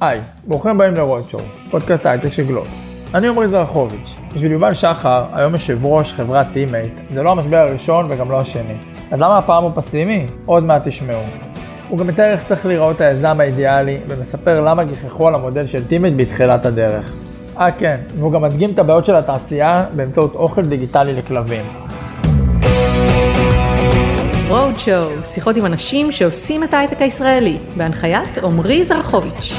היי, ברוכים הבאים לרודשואו, פודקאסט ההייטק של גלובס. אני עמרי זרחוביץ'. בשביל יובל שחר, היום יושב ראש חברת Team8, זה לא המשבר הראשון וגם לא השני. אז למה הפעם הוא פסימי? עוד מעט תשמעו. הוא גם מתאר איך צריך להיראות היזם האידיאלי, ומספר למה גיחכו על המודל של Team8 בתחילת הדרך. אה כן, והוא גם מדגים את הבעיות של התעשייה באמצעות אוכל דיגיטלי לכלבים. רודשואו, שיחות עם אנשים שעושים את ההייטק הישראלי, בהנחיית עמרי זרחוביץ'.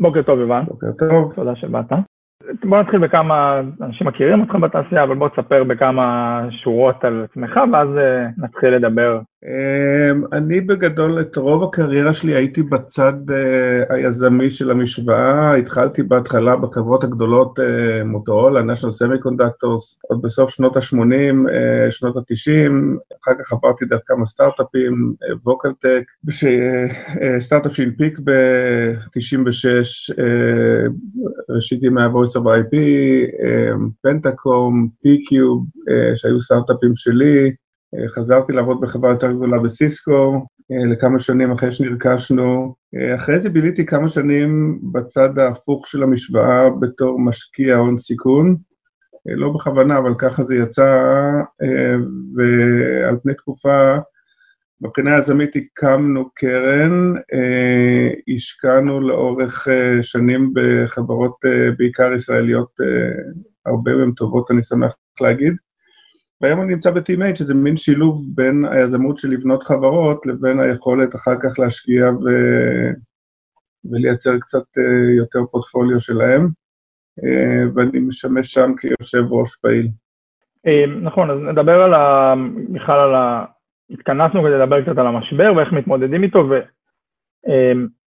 בוקר טוב, יובל. בוקר טוב. תודה שבאת. בוא נתחיל בכמה, אנשים מכירים אותך בתעשייה, אבל בוא תספר בכמה שורות על עצמך, ואז אה, נתחיל לדבר. אמ, אני בגדול את רוב הקריירה שלי הייתי בצד אה, היזמי של המשוואה, התחלתי בהתחלה בחברות הגדולות מוטורולה, national semiconductors, עוד בסוף שנות ה-80, שנות ה-90, אחר כך עברתי דרך כמה סטארט-אפים, ווקלטק, סטארט-אפ שהנפיק ב-96, ראשית ימי ה- voice over IP, פנטקום, פי-קיוב, שהיו סטארט-אפים שלי, חזרתי לעבוד בחברה יותר גדולה בסיסקו, לכמה שנים אחרי שנרכשנו. אחרי זה ביליתי כמה שנים בצד ההפוך של המשוואה בתור משקיע הון סיכון. לא בכוונה, אבל ככה זה יצא, ועל פני תקופה, מבחינה יזמית הקמנו קרן, השקענו לאורך שנים בחברות בעיקר ישראליות, הרבה מהן טובות, אני שמח להגיד. והיום אני נמצא ב-Teammate, שזה מין שילוב בין היזמות של לבנות חברות לבין היכולת אחר כך להשקיע ו... ולייצר קצת יותר פורטפוליו שלהם, ואני משמש שם כיושב ראש פעיל. נכון, אז נדבר על ה... בכלל על ה... התכנסנו כדי לדבר קצת על המשבר ואיך מתמודדים איתו,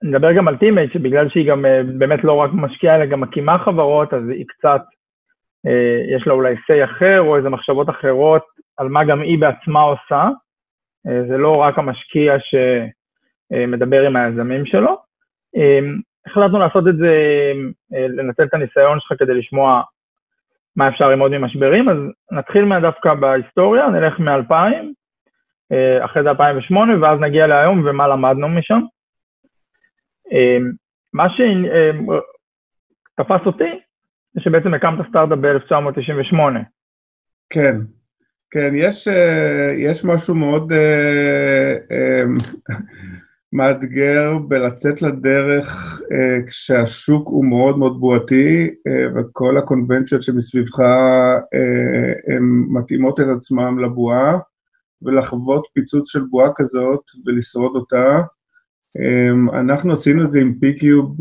ונדבר גם על Teammate, שבגלל שהיא גם באמת לא רק משקיעה, אלא גם מקימה חברות, אז היא קצת יש לה אולי say אחר או איזה מחשבות אחרות על מה גם היא בעצמה עושה. זה לא רק המשקיע שמדבר עם היזמים שלו. החלטנו לעשות את זה, לנצל את הניסיון שלך כדי לשמוע מה אפשר ללמוד ממשברים, אז נתחיל דווקא בהיסטוריה, נלך מ-2000, אחרי זה 2008, ואז נגיע להיום ומה למדנו משם. מה שתפס אותי, שבעצם הקמת סטארט-אפ ב-1998. כן, כן, יש, יש משהו מאוד מאתגר בלצאת לדרך כשהשוק הוא מאוד מאוד בועתי וכל הקונבנציות שמסביבך הן מתאימות את עצמם לבועה ולחוות פיצוץ של בועה כזאת ולשרוד אותה. אנחנו עשינו את זה עם פי-קיוב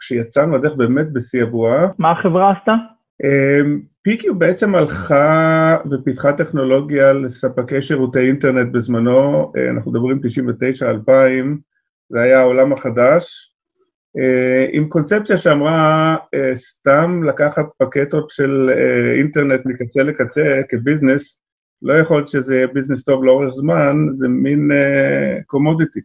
כשיצאנו הדרך באמת בשיא הבועה. מה החברה עשתה? פי-קיוב בעצם הלכה ופיתחה טכנולוגיה לספקי שירותי אינטרנט בזמנו, אנחנו מדברים 99-2000, זה היה העולם החדש, עם קונספציה שאמרה סתם לקחת פקטות של אינטרנט מקצה לקצה כביזנס, לא יכול להיות שזה יהיה ביזנס טוב לאורך זמן, זה מין commodity.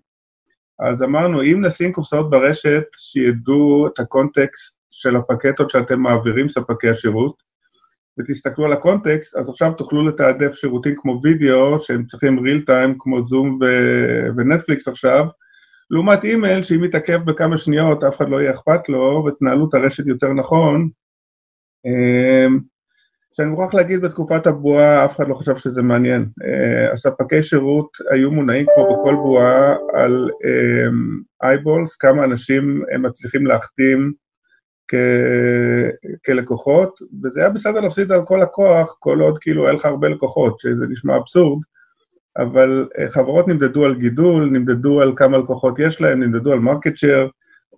אז אמרנו, אם נשים קופסאות ברשת שידעו את הקונטקסט של הפקטות שאתם מעבירים ספקי השירות, ותסתכלו על הקונטקסט, אז עכשיו תוכלו לתעדף שירותים כמו וידאו, שהם צריכים real time כמו זום ו- ונטפליקס עכשיו, לעומת אימייל שאם יתעכב בכמה שניות אף אחד לא יהיה אכפת לו, ותנהלו את הרשת יותר נכון. שאני מוכרח להגיד, בתקופת הבועה אף אחד לא חשב שזה מעניין. הספקי שירות היו מונעים כמו בכל בועה על אייבולס, כמה אנשים הם מצליחים להחתים כלקוחות, וזה היה בסדר להפסיד על כל לקוח, כל עוד כאילו היה לך הרבה לקוחות, שזה נשמע אבסורד, אבל חברות נמדדו על גידול, נמדדו על כמה לקוחות יש להם, נמדדו על market share,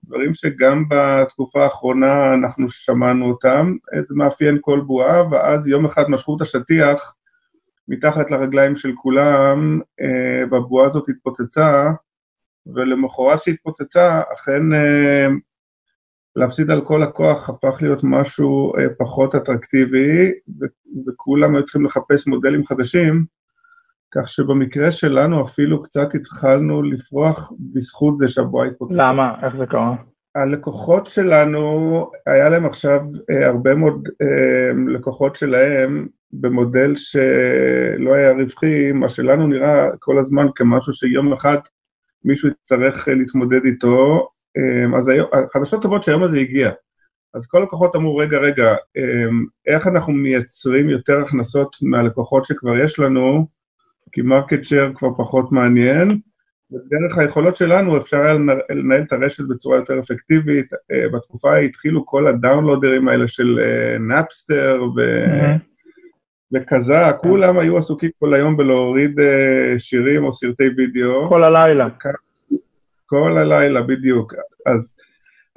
דברים שגם בתקופה האחרונה אנחנו שמענו אותם, זה מאפיין כל בועה, ואז יום אחד משכו את השטיח מתחת לרגליים של כולם, והבועה הזאת התפוצצה, ולמחרת שהתפוצצה, אכן להפסיד על כל לקוח הפך להיות משהו פחות אטרקטיבי, וכולם היו צריכים לחפש מודלים חדשים, כך שבמקרה שלנו אפילו קצת התחלנו לפרוח בזכות זה שהבועה התפוצצה. למה? איך זה קרה? הלקוחות שלנו, היה להם עכשיו הרבה מאוד לקוחות שלהם במודל שלא היה רווחי, מה שלנו נראה כל הזמן כמשהו שיום אחד מישהו יצטרך להתמודד איתו, אז היום, החדשות טובות שהיום הזה הגיע. אז כל הלקוחות אמרו, רגע, רגע, איך אנחנו מייצרים יותר הכנסות מהלקוחות שכבר יש לנו, כי market share כבר פחות מעניין, ודרך היכולות שלנו אפשר היה לנהל את הרשת בצורה יותר אפקטיבית. בתקופה ההיא התחילו כל ה downloaderים האלה של Napster ו... Mm-hmm. וכזה, כולם היו עסוקים כל היום בלהוריד uh, שירים או סרטי וידאו. כל הלילה. כל הלילה, בדיוק. אז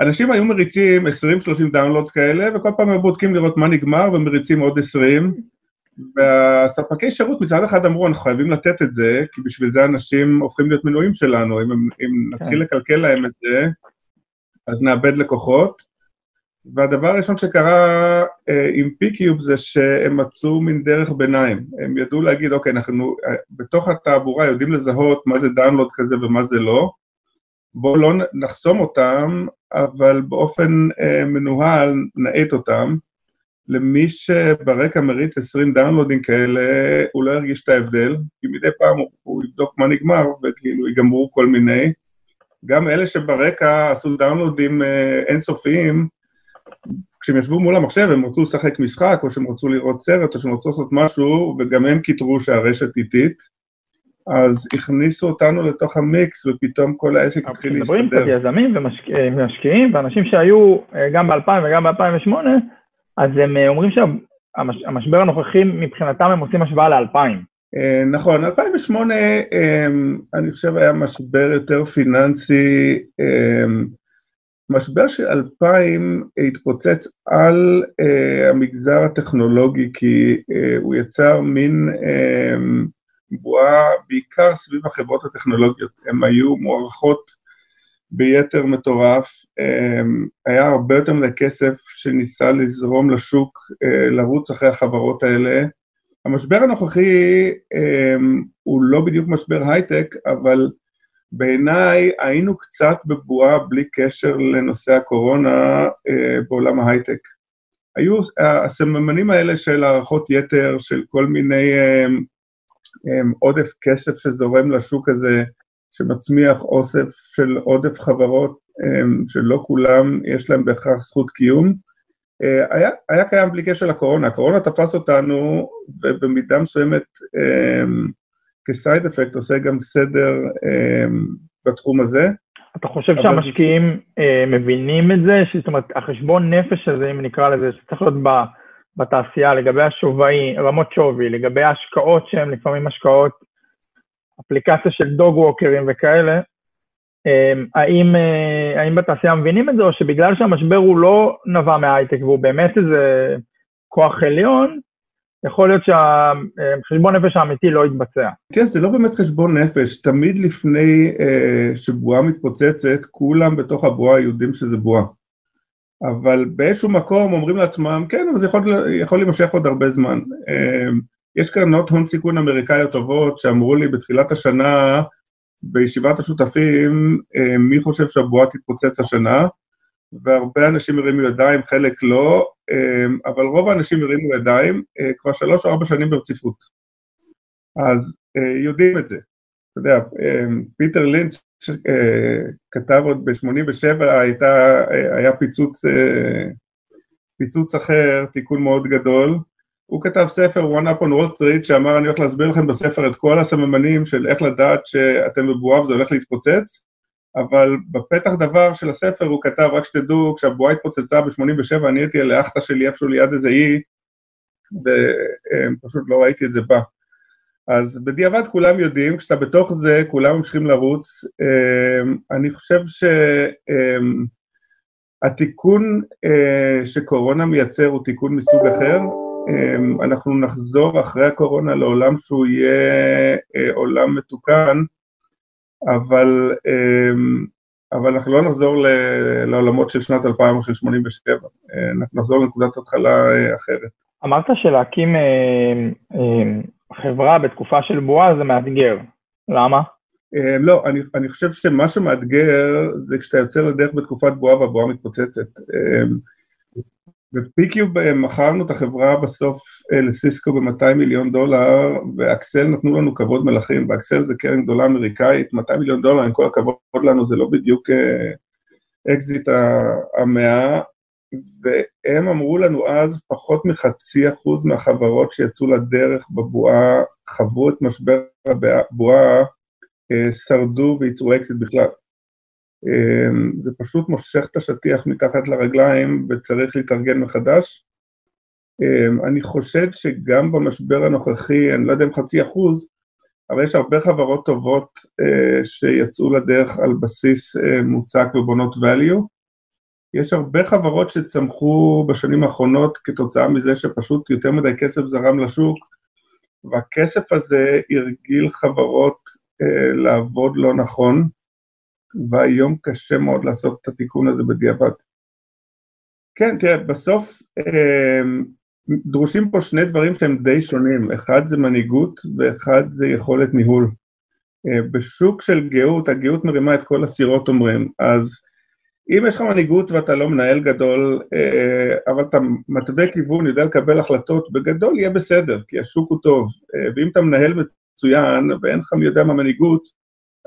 אנשים היו מריצים 20-30 downloads כאלה, וכל פעם הם בודקים לראות מה נגמר ומריצים עוד 20, והספקי שירות מצד אחד אמרו, אנחנו חייבים לתת את זה, כי בשביל זה אנשים הופכים להיות מנויים שלנו, אם, אם נתחיל כן. לקלקל להם את זה, אז נאבד לקוחות. והדבר הראשון שקרה אה, עם P-Cube זה שהם מצאו מין דרך ביניים. הם ידעו להגיד, אוקיי, אנחנו אה, בתוך התעבורה יודעים לזהות מה זה download כזה ומה זה לא, בואו לא נחסום אותם, אבל באופן אה, מנוהל נאט אותם. למי שברקע מריץ 20 downloadים כאלה, הוא לא ירגיש את ההבדל, כי מדי פעם הוא, הוא יבדוק מה נגמר, וכאילו ייגמרו כל מיני. גם אלה שברקע עשו downloadים אה, אינסופיים, כשהם ישבו מול המחשב הם רצו לשחק משחק, או שהם רצו לראות סרט, או שהם רצו לעשות משהו, וגם הם קיטרו שהרשת איטית, אז הכניסו אותנו לתוך המיקס, ופתאום כל העסק התחיל להסתדר. מדברים קצת יזמים ומשקיעים, ואנשים שהיו אה, גם ב-2000 וגם ב-2008, אז הם אה, אומרים שהמשבר הנוכחי, מבחינתם הם עושים השוואה ל-2000. אה, נכון, 2008 אני חושב היה משבר יותר פיננסי, משבר של 2000 התפוצץ על המגזר הטכנולוגי כי הוא יצר מין בועה בעיקר סביב החברות הטכנולוגיות, הן היו מוערכות ביתר מטורף, um, היה הרבה יותר מדי כסף שניסה לזרום לשוק, uh, לרוץ אחרי החברות האלה. המשבר הנוכחי um, הוא לא בדיוק משבר הייטק, אבל בעיניי היינו קצת בבועה בלי קשר לנושא הקורונה אה, בעולם ההייטק. היו הסממנים האלה של הערכות יתר, של כל מיני אה, אה, עודף כסף שזורם לשוק הזה, שמצמיח אוסף של עודף חברות אה, שלא כולם יש להם בהכרח זכות קיום. אה, היה, היה קיים בלי קשר לקורונה, הקורונה תפס אותנו ובמידה מסוימת אה, כסייד אפקט עושה גם סדר אה, בתחום הזה. אתה חושב שהמשקיעים אה, מבינים את זה? זאת אומרת, החשבון נפש הזה, אם נקרא לזה, שצריך להיות ב, בתעשייה לגבי השווים, רמות שווי, לגבי ההשקעות שהן לפעמים השקעות, אפליקציה של דוג ווקרים וכאלה, אה, האם, אה, האם בתעשייה מבינים את זה, או שבגלל שהמשבר הוא לא נבע מהייטק והוא באמת איזה כוח עליון, יכול להיות שהחשבון נפש האמיתי לא יתבצע. כן, זה לא באמת חשבון נפש, תמיד לפני אה, שבועה מתפוצצת, כולם בתוך הבועה יודעים שזה בועה. אבל באיזשהו מקום אומרים לעצמם, כן, אבל זה יכול, יכול להימשך עוד הרבה זמן. אה, יש קרנות הון סיכון אמריקאיות טובות שאמרו לי בתחילת השנה, בישיבת השותפים, אה, מי חושב שהבועה תתפוצץ השנה? והרבה אנשים הרימו ידיים, חלק לא, אמ, אבל רוב האנשים הרימו ידיים אה, כבר שלוש או ארבע שנים ברציפות. אז אה, יודעים את זה. אתה יודע, פיטר לינץ' אה, כתב עוד ב-87, היה פיצוץ, פיצוץ אחר, תיקון מאוד גדול. הוא כתב ספר, One Up on Wall Street, שאמר, אני הולך להסביר לכם בספר את כל הסממנים של איך לדעת שאתם בבועה וזה הולך להתפוצץ. אבל בפתח דבר של הספר הוא כתב, רק שתדעו, כשהבועה התפוצצה ב-87, אני הייתי על האחתה שלי איפשהו ליד איזה אי, ופשוט לא ראיתי את זה בא. אז בדיעבד כולם יודעים, כשאתה בתוך זה, כולם ממשיכים לרוץ. אמ, אני חושב שהתיקון אה, שקורונה מייצר הוא תיקון מסוג אחר. אמ, אנחנו נחזור אחרי הקורונה לעולם שהוא יהיה אה, עולם מתוקן, אבל, אמ, אבל אנחנו לא נחזור לעולמות של שנת 2000 או של 87, אה, אנחנו נחזור לנקודת התחלה אה, אחרת. אמרת שלהקים חברה בתקופה של בועה זה מאתגר, למה? לא, אני, אני חושב שמה שמאתגר זה כשאתה יוצא לדרך בתקופת בועה והבועה מתפוצצת. ב P-Cube מכרנו את החברה בסוף אה, לסיסקו ב-200 מיליון דולר, ו Accel נתנו לנו כבוד מלכים, ו Accel זה קרן גדולה אמריקאית, 200 מיליון דולר, עם כל הכבוד לנו, זה לא בדיוק אה, אקזיט המאה, והם אמרו לנו אז פחות מחצי אחוז מהחברות שיצאו לדרך בבועה, חוו את משבר הבועה, אה, שרדו וייצרו אקזיט בכלל. אה, זה פשוט מושך את השטיח מתחת לרגליים וצריך להתארגן מחדש. אה, אני חושד שגם במשבר הנוכחי, אני לא יודע אם חצי אחוז, אבל יש הרבה חברות טובות שיצאו לדרך על בסיס מוצק ובונות value. יש הרבה חברות שצמחו בשנים האחרונות כתוצאה מזה שפשוט יותר מדי כסף זרם לשוק, והכסף הזה הרגיל חברות אה, לעבוד לא נכון, והיום קשה מאוד לעשות את התיקון הזה בדיעבד. כן, תראה, בסוף אה, דרושים פה שני דברים שהם די שונים, אחד זה מנהיגות ואחד זה יכולת ניהול. אה, בשוק של גאות, הגאות מרימה את כל הסירות אומרים, אז אם יש לך מנהיגות ואתה לא מנהל גדול, אה, אבל אתה מתווה כיוון, יודע לקבל החלטות, בגדול יהיה בסדר, כי השוק הוא טוב. אה, ואם אתה מנהל מצוין ואין לך מי יודע מה מנהיגות,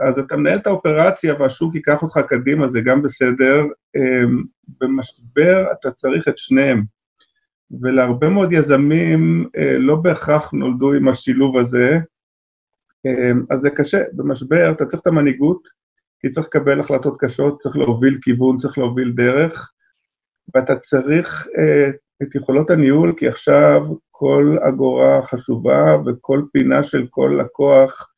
אז אתה מנהל את האופרציה והשוק ייקח אותך קדימה, זה גם בסדר. אה, במשבר אתה צריך את שניהם. ולהרבה מאוד יזמים לא בהכרח נולדו עם השילוב הזה, אז זה קשה. במשבר אתה צריך את המנהיגות, כי צריך לקבל החלטות קשות, צריך להוביל כיוון, צריך להוביל דרך, ואתה צריך אה, את יכולות הניהול, כי עכשיו כל אגורה חשובה וכל פינה של כל לקוח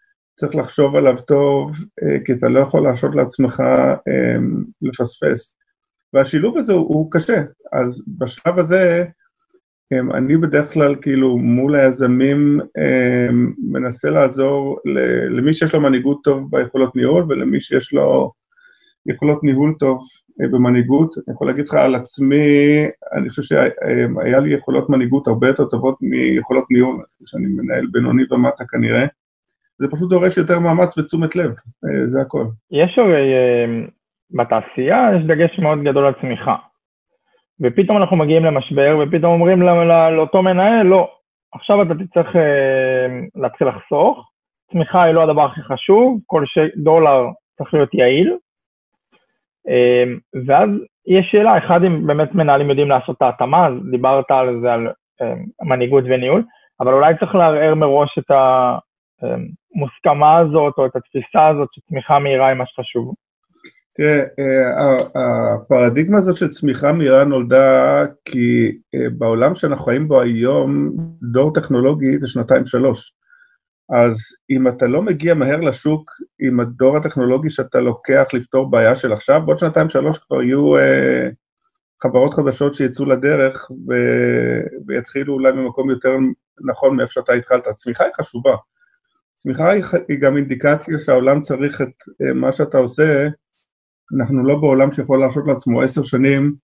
צריך לחשוב עליו טוב, אה, כי אתה לא יכול להרשות לעצמך אה, לפספס. והשילוב הזה הוא, הוא קשה, אז בשלב הזה, אמ, אני בדרך כלל כאילו מול היזמים מנסה לעזור למי שיש לו מנהיגות טוב ביכולות ניהול ולמי שיש לו יכולות ניהול טוב אה, במנהיגות. אני יכול להגיד לך על עצמי, אני חושב שהיה לי יכולות מנהיגות הרבה יותר טובות מיכולות ניהול, שאני מנהל בינוני ומטה כנראה. זה פשוט דורש יותר מאמץ ותשומת לב, אה, זה הכל. יש הרי, אה, בתעשייה יש דגש מאוד גדול על צמיחה. ופתאום אנחנו מגיעים למשבר, ופתאום אומרים לא, לא, לאותו מנהל, לא, עכשיו אתה תצטרך אה, להתחיל לחסוך, צמיחה היא לא הדבר הכי חשוב, כל ש... דולר צריך להיות יעיל, אה, ואז יש שאלה, אחד אם באמת מנהלים יודעים לעשות את ההתאמה, אז דיברת על זה, על אה, מנהיגות וניהול, אבל אולי צריך לערער מראש את המוסכמה הזאת, או את התפיסה הזאת שצמיחה מהירה היא מה שחשוב. תראה, אה, הפרדיגמה הזאת של צמיחה מהירה נולדה כי אה, בעולם שאנחנו חיים בו היום, דור טכנולוגי זה שנתיים-שלוש. אז אם אתה לא מגיע מהר לשוק עם הדור הטכנולוגי שאתה לוקח לפתור בעיה של עכשיו, בעוד שנתיים-שלוש כבר יהיו אה, חברות חדשות שיצאו לדרך ו... ויתחילו אולי ממקום יותר נכון מאיפה שאתה התחלת. הצמיחה היא חשובה. צמיחה היא, גם אינדיקציה שהעולם צריך את אה, מה שאתה עושה, אנחנו לא בעולם שיכול להרשות לעצמו עשר שנים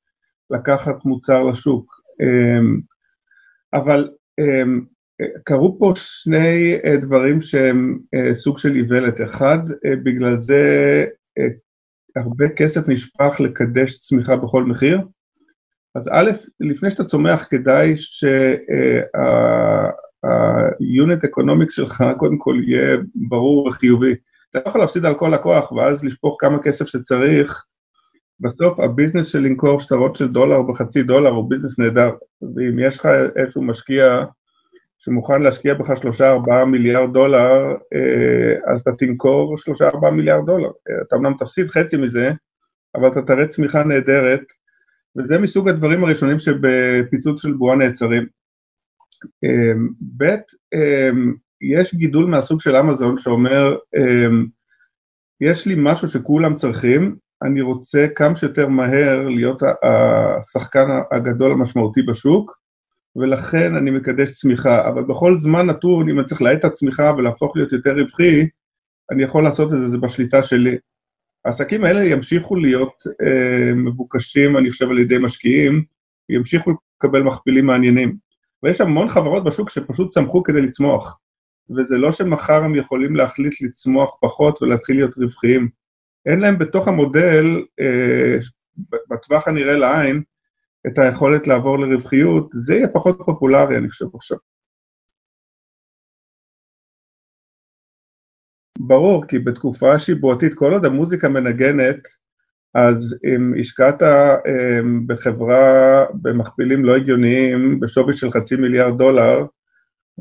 לקחת מוצר לשוק. אמ, אבל אמ, קרו פה שני אה, דברים שהם אה, סוג של איוולת. אחד, בגלל זה הרבה כסף נשפך לקדש צמיחה בכל מחיר. אז א', לפני שאתה צומח כדאי שה-unit economics שלך קודם כל יהיה ברור וחיובי. אתה לא יכול להפסיד על כל לקוח ואז לשפוך כמה כסף שצריך. בסוף הביזנס של למכור שטרות של דולר בחצי דולר הוא ביזנס נהדר, ואם יש לך איזשהו משקיע שמוכן להשקיע בך שלושה ארבעה מיליארד דולר, אה, אז אתה תמכור שלושה ארבעה מיליארד דולר. אתה אמנם תפסיד חצי מזה, אבל אתה תראה צמיחה נהדרת, וזה מסוג הדברים הראשונים שבפיצוץ של בועה נעצרים. אה, ב', אה, יש גידול מהסוג של אמזון שאומר, אמ, יש לי משהו שכולם צריכים, אני רוצה כמה שיותר מהר להיות השחקן הגדול המשמעותי בשוק, ולכן אני מקדש צמיחה. אבל בכל זמן נתון, אם אני צריך להאט את הצמיחה ולהפוך להיות יותר רווחי, אני יכול לעשות את זה, זה בשליטה שלי. העסקים האלה ימשיכו להיות מבוקשים, אני חושב, על ידי משקיעים, ימשיכו לקבל מכפילים מעניינים. ויש המון חברות בשוק שפשוט צמחו כדי לצמוח. וזה לא שמחר הם יכולים להחליט לצמוח פחות ולהתחיל להיות רווחיים. אין להם בתוך המודל, אה, בטווח הנראה לעין, את היכולת לעבור לרווחיות, זה יהיה פחות פופולרי, אני חושב עכשיו. ברור, כי בתקופה שיבועתית, כל עוד המוזיקה מנגנת, אז אם השקעת בחברה במכפילים לא הגיוניים בשווי של חצי מיליארד דולר,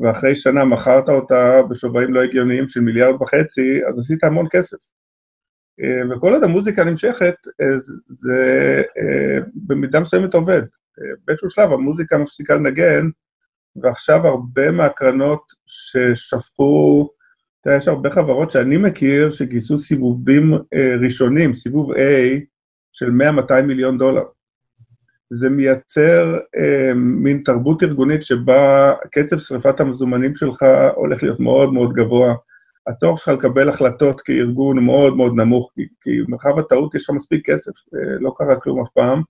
ואחרי שנה מכרת אותה בשווים לא הגיוניים של מיליארד וחצי, אז עשית המון כסף. וכל עוד המוזיקה נמשכת, זה במידה מסוימת עובד. באיזשהו שלב המוזיקה מפסיקה לנגן, ועכשיו הרבה מהקרנות ששפכו, יודע, יש הרבה חברות שאני מכיר שגייסו סיבובים ראשונים, סיבוב A של 100-200 מיליון דולר. זה מייצר אה, מין תרבות ארגונית שבה קצב שריפת המזומנים שלך הולך להיות מאוד מאוד גבוה. התור שלך לקבל החלטות כארגון הוא מאוד מאוד נמוך, כי, כי במרחב הטעות יש לך מספיק כסף, אה, לא קרה כלום אף פעם.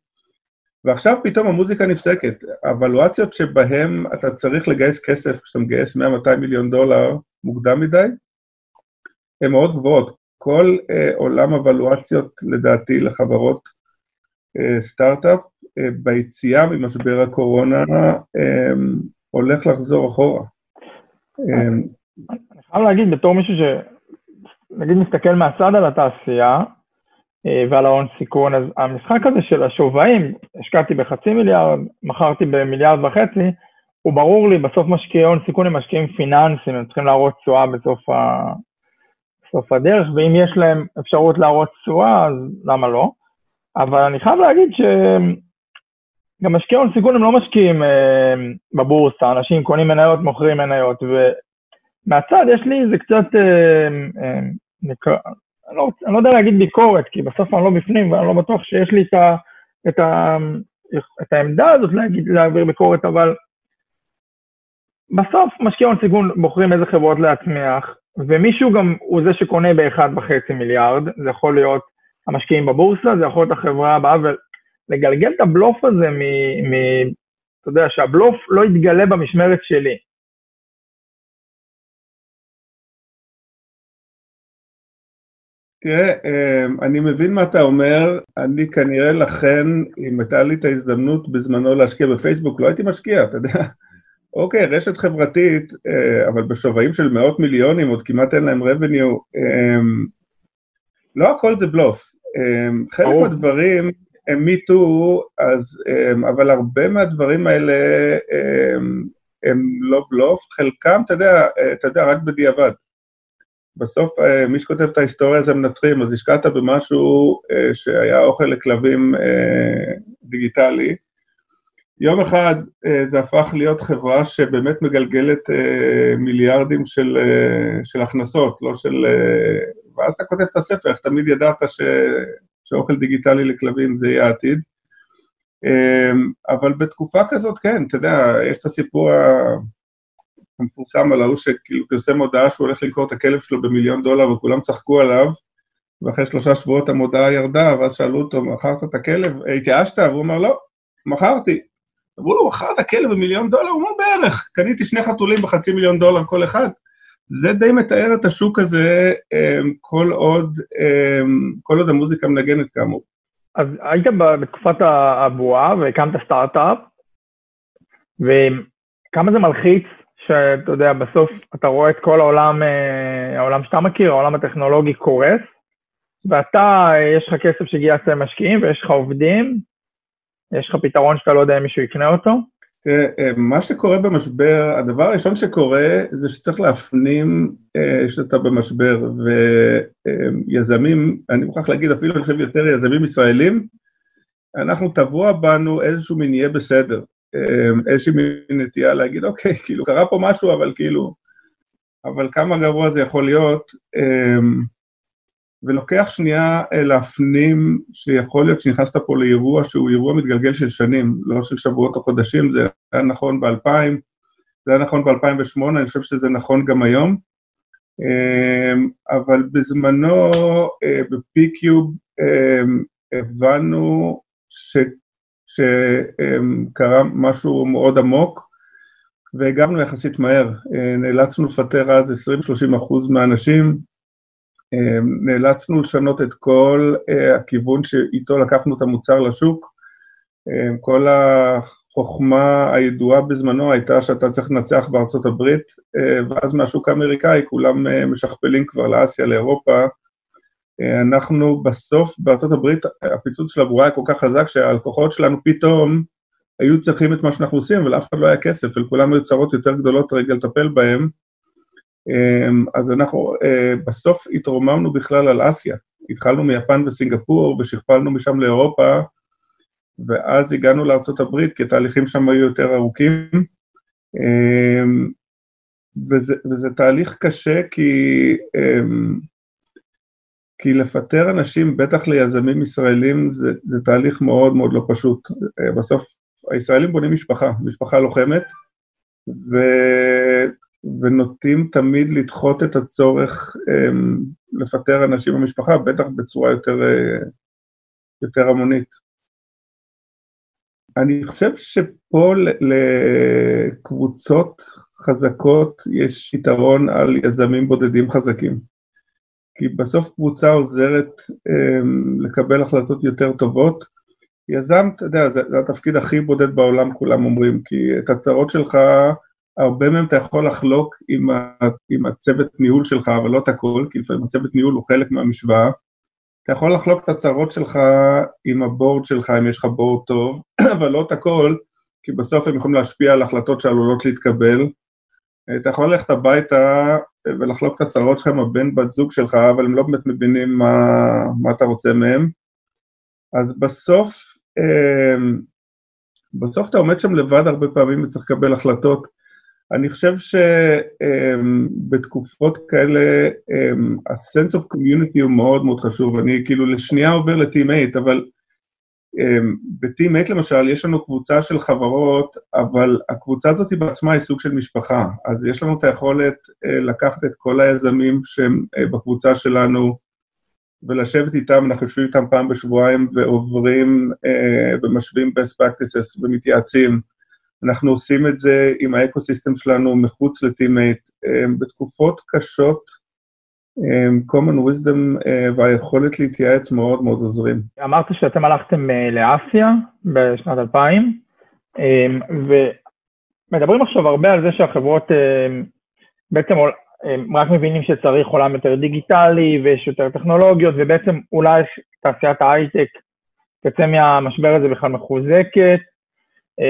ועכשיו פתאום המוזיקה נפסקת. הוולואציות שבהן אתה צריך לגייס כסף, כשאתה מגייס 100-200 מיליון דולר מוקדם מדי, הן מאוד גבוהות. כל אה, עולם הוולואציות, לדעתי, לחברות אה, סטארט-אפ, אה, ביציאה ממשבר הקורונה, אה, הולך לחזור אחורה. אה, אני חייב להגיד, בתור מישהו ש... נגיד מסתכל מהצד על התעשייה, אה, ועל ההון סיכון, אז המשחק הזה של השווים, השקעתי בחצי מיליארד, מכרתי במיליארד וחצי, הוא ברור לי, בסוף משקיעי הון סיכון הם משקיעים פיננסיים, הם צריכים להראות תשואה בסוף, ה... בסוף הדרך, ואם יש להם אפשרות להראות תשואה, אז למה לא? אבל אני חייב להגיד שגם משקיעי הון סיכון הם לא משקיעים אה, בבורסה, אנשים קונים מניות, מוכרים מניות, ומהצד יש לי איזה קצת, אה, אה, נקרא, אני לא, אני לא יודע להגיד ביקורת, כי בסוף אני לא בפנים ואני לא בטוח שיש לי את, ה, את, ה, את העמדה הזאת להגיד, להעביר ביקורת, אבל בסוף משקיעי הון סיכון בוחרים איזה חברות להצמיח, ומישהו גם הוא זה שקונה ב-1.5 מיליארד, זה יכול להיות המשקיעים בבורסה, זה יכול להיות החברה הבאה, ולגלגל את הבלוף הזה מ... מ אתה יודע, שהבלוף לא יתגלה במשמרת שלי. תראה, אמ, אני מבין מה אתה אומר, אני כנראה לכן, אם הייתה לי את ההזדמנות בזמנו להשקיע בפייסבוק, לא הייתי משקיע, אתה יודע. אוקיי, רשת חברתית, אה, אבל בשווים של מאות מיליונים, עוד כמעט אין להם revenue, אמ, לא הכל זה בלוף. אמ, חלק מהדברים הם מיטו, אז, אבל הרבה מהדברים האלה הם לא בלוף, חלקם, אתה יודע, אה, אתה יודע, רק בדיעבד. בסוף אה, מי שכותב את ההיסטוריה זה מנצחים, אז השקעת במשהו שהיה אוכל לכלבים דיגיטלי. יום אחד זה הפך להיות חברה שבאמת מגלגלת מיליארדים של, של הכנסות, לא של... ואז אתה כותב את הספר, איך תמיד ידעת ש, שאוכל דיגיטלי לכלבים זה יהיה העתיד. אבל בתקופה כזאת, כן, אתה יודע, יש את הסיפור המפורסם על ההוא שכאילו פרסם הודעה שהוא הולך למכור את הכלב שלו במיליון דולר וכולם צחקו עליו, ואחרי שלושה שבועות המודעה ירדה, ואז שאלו אותו, מכרת את הכלב? התייאשת? והוא אמר, לא, מכרתי. אמרו לו, מכרת כלב במיליון דולר? הוא אומר, בערך, קניתי שני חתולים בחצי מיליון דולר כל אחד. זה די מתאר את השוק הזה אמ, כל עוד, אמ, כל עוד המוזיקה מנגנת כאמור. אז היית בתקופת הבועה והקמת סטארט-אפ, וכמה זה מלחיץ שאתה יודע, בסוף אתה רואה את כל העולם, אה, העולם שאתה מכיר, העולם הטכנולוגי קורס, ואתה, יש לך כסף שגייסת למשקיעים ויש לך עובדים, יש לך פתרון שאתה לא יודע אם מישהו יקנה אותו? אה, מה שקורה במשבר, הדבר הראשון שקורה זה שצריך להפנים אה, שאתה במשבר, ויזמים, אני מוכרח להגיד אפילו אני חושב יותר יזמים ישראלים, אנחנו טבוע בנו איזשהו מין יהיה בסדר. איזושהי נטייה להגיד, אוקיי, כאילו, קרה פה משהו, אבל כאילו, אבל כמה גרוע זה יכול להיות, ולוקח שנייה אה, להפנים שיכול להיות שנכנסת פה לאירוע שהוא אירוע מתגלגל של שנים, לא של שבועות או חודשים, זה היה נכון ב-2000, זה היה נכון ב-2008, אני חושב שזה נכון גם היום, אמ, אבל בזמנו אה, בפיקיוב הבנו ש... שקרה משהו מאוד עמוק והגבנו יחסית מהר, אה, נאלצנו לפטר אז 20-30 אחוז מהאנשים, נאלצנו לשנות את כל אה, הכיוון שאיתו לקחנו את המוצר לשוק, כל החוכמה הידועה בזמנו הייתה שאתה צריך לנצח בארצות הברית, ואז מהשוק האמריקאי כולם משכפלים כבר לאסיה, לאירופה, אנחנו בסוף, בארצות הברית, הפיצוץ של הבועה היה כל כך חזק שהלקוחות שלנו פתאום היו צריכים את מה שאנחנו עושים, ולאף אחד לא היה כסף, ולכולם היו צרות יותר גדולות רגע לטפל בהם. אז אנחנו בסוף התרוממנו בכלל על אסיה. התחלנו מיפן וסינגפור, ושכפלנו משם לאירופה, ואז הגענו הברית, כי התהליכים שם היו יותר ארוכים. וזה, וזה תהליך קשה כי, כי לפטר אנשים, בטח ליזמים ישראלים, זה, זה תהליך מאוד מאוד לא פשוט. בסוף הישראלים בונים משפחה, משפחה לוחמת, ו, ונוטים תמיד לדחות את הצורך um, לפטר אנשים במשפחה, בטח בצורה יותר, uh, יותר המונית. אני חושב שפה לקבוצות חזקות יש יתרון על יזמים בודדים חזקים. כי בסוף קבוצה עוזרת um, לקבל החלטות יותר טובות. יזם, אתה יודע, זה, זה התפקיד הכי בודד בעולם, כולם אומרים, כי את הצרות שלך, הרבה מהם אתה יכול לחלוק עם, ה, עם הצוות ניהול שלך, אבל לא את הכל, כי לפעמים הצוות ניהול הוא חלק מהמשוואה. אתה יכול לחלוק את הצרות שלך עם הבורד שלך, אם יש לך בורד טוב, אבל לא את הכל, כי בסוף הם יכולים להשפיע על החלטות שעלולות להתקבל. אתה יכול ללכת הביתה ולחלוק את הצרות שלך עם הבן בת זוג שלך, אבל הם לא באמת מבינים מה, מה אתה רוצה מהם. אז בסוף, אמ, בסוף אתה עומד שם לבד הרבה פעמים וצריך לקבל החלטות. אני חושב שבתקופות כאלה ה-sense of community הוא מאוד מאוד חשוב, אני כאילו לשנייה עובר 8, אבל ב- Team8 למשל יש לנו קבוצה של חברות, אבל הקבוצה הזאת היא בעצמה היא סוג של משפחה, אז יש לנו את היכולת אה, לקחת את כל היזמים שהם אה, בקבוצה שלנו ולשבת איתם, אנחנו יושבים איתם פעם בשבועיים ועוברים אה, ומשווים best practices ומתייעצים. אנחנו עושים את זה עם האקו-סיסטם שלנו מחוץ ל Team8, בתקופות קשות, common wisdom אה, והיכולת להתייעץ מאוד מאוד עוזרים. אמרת שאתם הלכתם אה, לאסיה בשנת 2000, ומדברים עכשיו הרבה על זה שהחברות אה, בעצם רק מבינים שצריך עולם יותר דיגיטלי ויש יותר טכנולוגיות, ובעצם אולי תעשיית ההייטק תצא מהמשבר הזה בכלל מחוזקת, אה,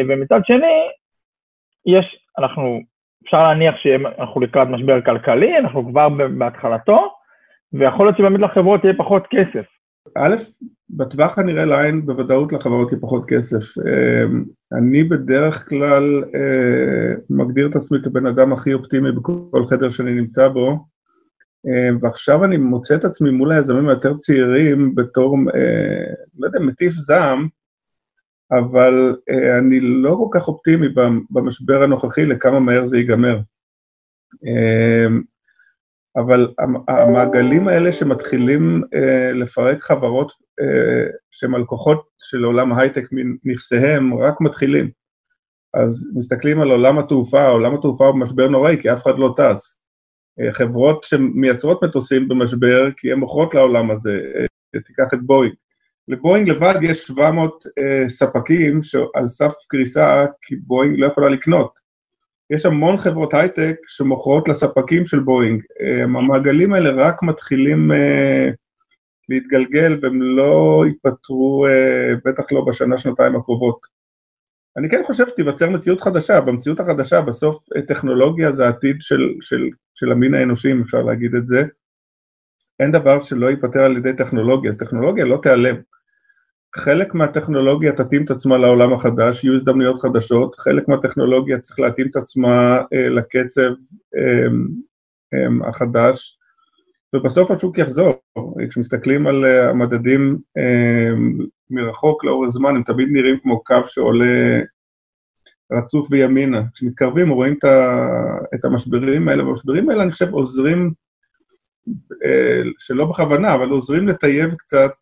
ומצד שני, יש, אנחנו, אפשר להניח שאנחנו לקראת משבר כלכלי, אנחנו כבר בהתחלתו, ויכול להיות שבאמת לחברות יהיה פחות כסף. א', בטווח הנראה לעין בוודאות לחברות יהיה פחות כסף. אה, אני בדרך כלל אה, מגדיר את עצמי כבן אדם הכי אופטימי בכל חדר שאני נמצא בו, ועכשיו אני מוצא את עצמי מול היזמים היותר צעירים בתור, לא יודע, מטיף זעם, אבל אה, אני לא כל כך אופטימי במשבר הנוכחי לכמה מהר זה ייגמר. אה, אבל המעגלים האלה שמתחילים אה, לפרק חברות אה, שהן הלקוחות של עולם ההייטק מנכסיהם, רק מתחילים. אז מסתכלים על עולם התעופה, עולם התעופה הוא משבר נוראי, כי אף אחד לא טס. חברות שמייצרות מטוסים במשבר, כי הן מוכרות לעולם הזה, תיקח את בואינג. לבואינג לבד יש 700 uh, ספקים שעל סף קריסה, כי בואינג לא יכולה לקנות. יש המון חברות הייטק שמוכרות לספקים של בואינג. Uh, המעגלים האלה רק מתחילים uh, להתגלגל והם לא ייפתרו, uh, בטח לא בשנה-שנתיים הקרובות. אני כן חושב שתיווצר מציאות חדשה. במציאות החדשה בסוף טכנולוגיה זה העתיד של, של, של המין האנושי, אם אפשר להגיד את זה. אין דבר שלא ייפתר על ידי טכנולוגיה, אז טכנולוגיה לא תיעלם. חלק מהטכנולוגיה תתאים את עצמה לעולם החדש, יהיו הזדמנויות חדשות, חלק מהטכנולוגיה צריך להתאים את עצמה אה, לקצב אה, אה, החדש, ובסוף השוק יחזור. כשמסתכלים על אה, המדדים אה, מרחוק לאורך זמן, הם תמיד נראים כמו קו שעולה רצוף וימינה. כשמתקרבים רואים את המשברים האלה, והמשברים האלה, אני חושב, עוזרים שלא בכוונה, אבל עוזרים לטייב קצת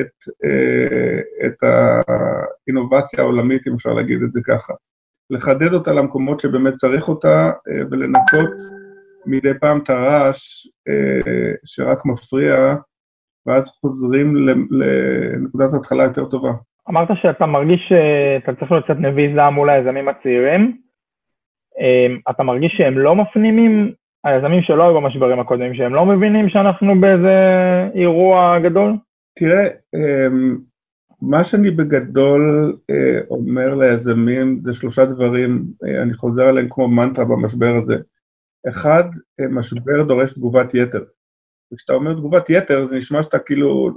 את, אה, את האינובציה העולמית, אם אפשר להגיד את זה ככה. לחדד אותה למקומות שבאמת צריך אותה, אה, ולנקות מדי פעם את הרעש שרק מפריע, ואז חוזרים לנקודת התחלה יותר טובה. אמרת שאתה מרגיש שאתה צריך להיות קצת נביא זעם מול היזמים הצעירים. אתה מרגיש שהם לא מפנימים היזמים שלא היו במשברים הקודמים, שהם לא מבינים שאנחנו באיזה אירוע גדול? תראה, אמ, מה שאני בגדול אה, אומר ליזמים זה שלושה דברים, אה, אני חוזר עליהם כמו מנטרה במשבר הזה. אחד, אה, משבר דורש תגובת יתר. וכשאתה אומר תגובת יתר, זה נשמע שאתה כאילו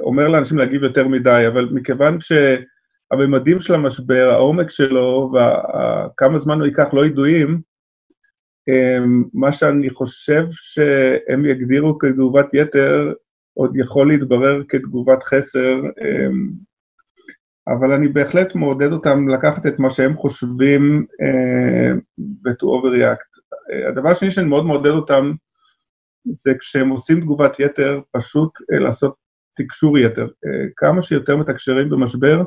אומר לאנשים להגיב יותר מדי, אבל מכיוון שהממדים של המשבר, העומק שלו וכמה זמן הוא ייקח לא ידועים, מה שאני חושב שהם יגדירו כתגובת יתר, עוד יכול להתברר כתגובת חסר, אמ, אבל אני בהחלט מעודד אותם לקחת את מה שהם חושבים אה, ו-to overreact. אה, הדבר השני שאני מאוד מעודד אותם, זה כשהם עושים תגובת יתר, פשוט אה, לעשות תקשור יתר. כמה שיותר מתקשרים במשבר,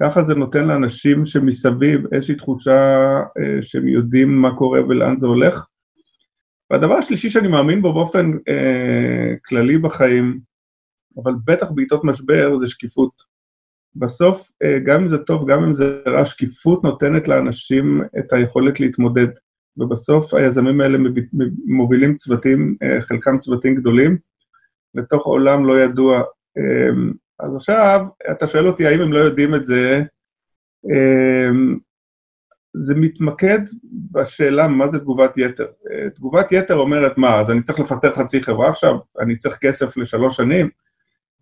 ככה זה נותן לאנשים שמסביב איזושהי תחושה שהם יודעים מה קורה ולאן זה הולך. והדבר השלישי שאני מאמין בו באופן אה, כללי בחיים, אבל בטח בעיתות משבר, זה שקיפות. בסוף, אה, גם אם זה טוב, גם אם זה רע, שקיפות נותנת לאנשים את היכולת להתמודד. ובסוף היזמים האלה מובילים צוותים, אה, חלקם צוותים גדולים, לתוך עולם לא ידוע. אז עכשיו, אתה שואל אותי האם הם לא יודעים את זה, אה, זה מתמקד בשאלה מה זה תגובת יתר. אה, תגובת יתר אומרת מה, אז אני צריך לפטר חצי חברה עכשיו? אני צריך כסף לשלוש שנים?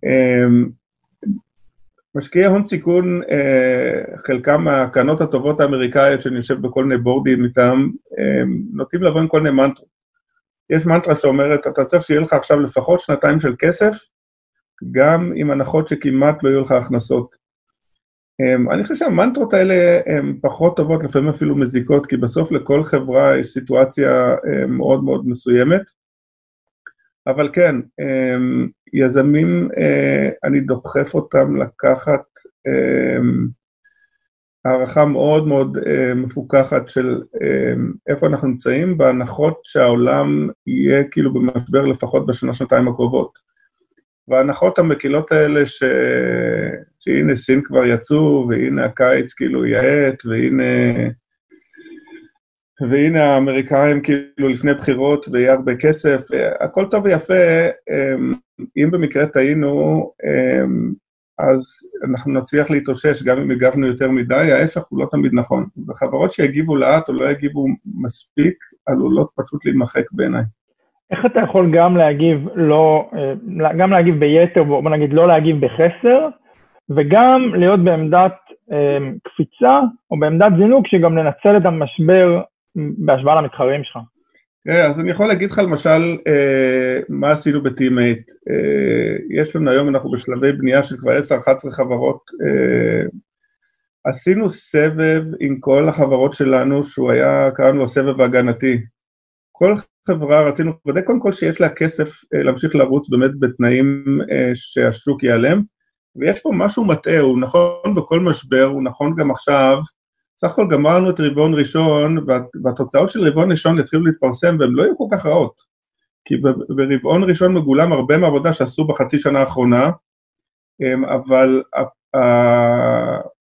אמ, משקיעי הון סיכון, אה, חלקם מהקרנות הטובות האמריקאיות שאני יושב בכל מיני בורדים איתם, נוטים לבוא עם כל מיני מנטרות. יש מנטרה שאומרת, אתה צריך שיהיה לך עכשיו לפחות שנתיים של כסף, גם עם הנחות שכמעט לא יהיו לך הכנסות. אמ, אני חושב שהמנטרות האלה הן פחות טובות, לפעמים אפילו מזיקות, כי בסוף לכל חברה יש סיטואציה אמ, מאוד מאוד מסוימת. אבל כן, אמ, יזמים, אה, אני דוחף אותם לקחת הערכה מאוד מאוד אה, מפוקחת של איפה אנחנו נמצאים, בהנחות שהעולם יהיה כאילו במשבר לפחות בשנה-שנתיים הקרובות. וההנחות המקילות האלה ש... שהנה סין כבר יצאו, והנה הקיץ כאילו יעט, והנה... והנה האמריקאים כאילו לפני בחירות ויהיה הרבה כסף, הכל טוב ויפה, אמ, אם במקרה טעינו, אמ, אז אנחנו נצליח להתאושש גם אם הגבנו יותר מדי, ההפך הוא לא תמיד נכון. וחברות שיגיבו לאט או לא יגיבו מספיק, עלולות פשוט להימחק בעיניי. איך אתה יכול גם להגיב לא, אה, גם להגיב ביתר, בוא נגיד לא להגיב בחסר, וגם להיות בעמדת אה, קפיצה או בעמדת זינוק שגם לנצל את המשבר בהשוואה למתחרים שלך? כן, אז אני יכול להגיד לך למשל אה, מה עשינו בטימייט. יש לנו היום, אנחנו בשלבי בנייה של כבר 10-11 חברות. עשינו סבב עם כל החברות שלנו, שהוא היה, קראנו לו סבב הגנתי. כל חברה רצינו לוודא קודם כל שיש לה כסף אה, להמשיך לרוץ באמת בתנאים אה, שהשוק ייעלם, ויש פה משהו מטעה, הוא נכון בכל משבר, הוא נכון גם עכשיו, סך הכל גמרנו את רבעון ראשון, והתוצאות של רבעון ראשון התחילו להתפרסם והן לא היו כל כך רעות, כי ברבעון ראשון מגולם הרבה מהעבודה שעשו בחצי שנה האחרונה, אמ, אבל